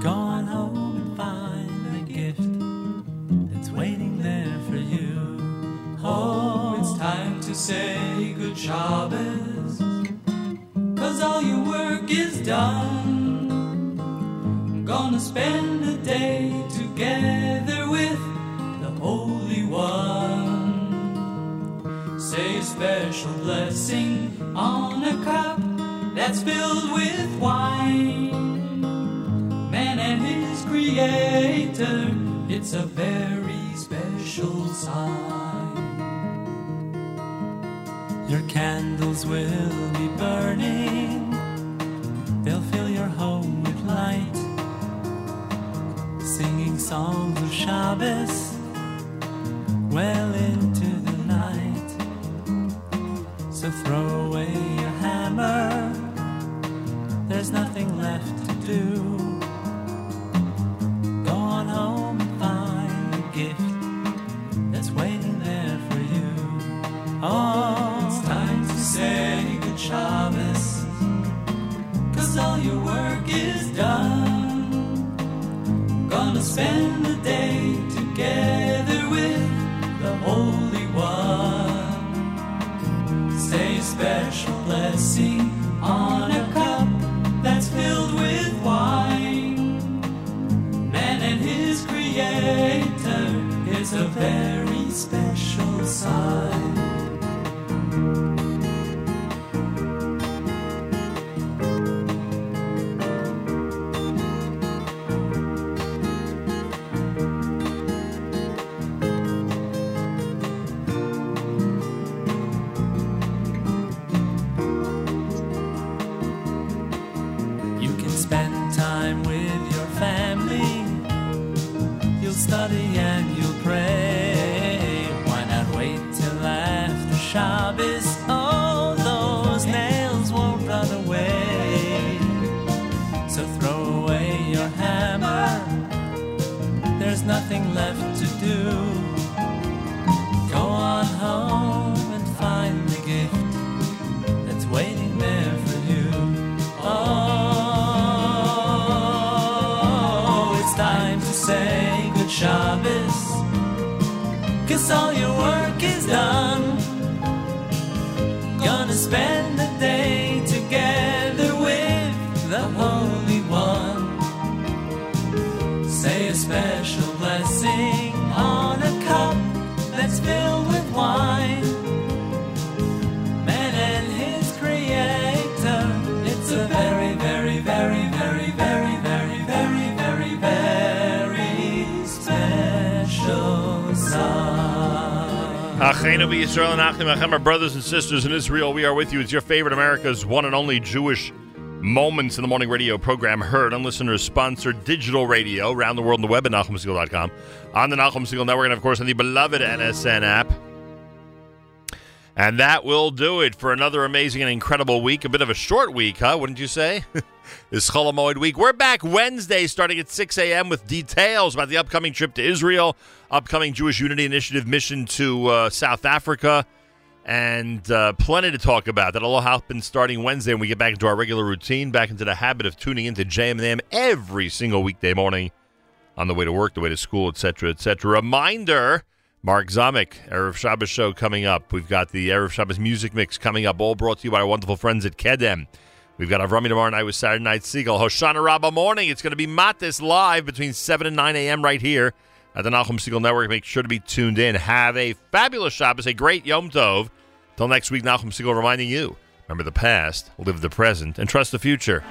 Go on home and find the gift that's waiting there for you. Oh, it's time to say good Shabbos. Cause all your work is done. I'm gonna spend a day together with the Holy One. Say a special blessing on a cup that's filled with wine. Man and his creator, it's a very special sign. Your candles will be burning, they'll fill your home with light. Singing songs of Shabbos well into the night. So throw away your hammer, there's nothing left to do. Go on home and find the gift that's waiting there for you. Oh, it's time to say good Shabbos. Cause all your work is done. Gonna spend the day together with the Holy One. Say a special blessing on is All your work is done. Achenu Yisrael and Achem, our brothers and sisters in Israel, we are with you. It's your favorite America's one and only Jewish Moments in the Morning radio program heard on listeners sponsored digital radio around the world on the web at NachumSegal.com, on the Nachum Segal Network, and of course on the beloved NSN app. And that will do it for another amazing and incredible week. A bit of a short week, huh? Wouldn't you say? [laughs] this Chol HaMoed week. We're back Wednesday starting at 6 a.m. with details about the upcoming trip to Israel, upcoming Jewish Unity Initiative mission to uh, South Africa, and uh, plenty to talk about. That'll all happen starting Wednesday when we get back into our regular routine, back into the habit of tuning into JM every single weekday morning on the way to work, the way to school, etc., etc. Reminder. Mark Zamek, Erev Shabbos show coming up. We've got the Erev Shabbos music mix coming up, all brought to you by our wonderful friends at Kedem. We've got Avrami tomorrow night with Saturday Night Segal. Hoshana Rabbah morning. It's going to be Matis live between 7 and 9 a.m. right here at the Nachum Segal Network. Make sure to be tuned in. Have a fabulous Shabbos, a great Yom Tov. Till next week, Nachum Segal reminding you remember the past, live the present, and trust the future.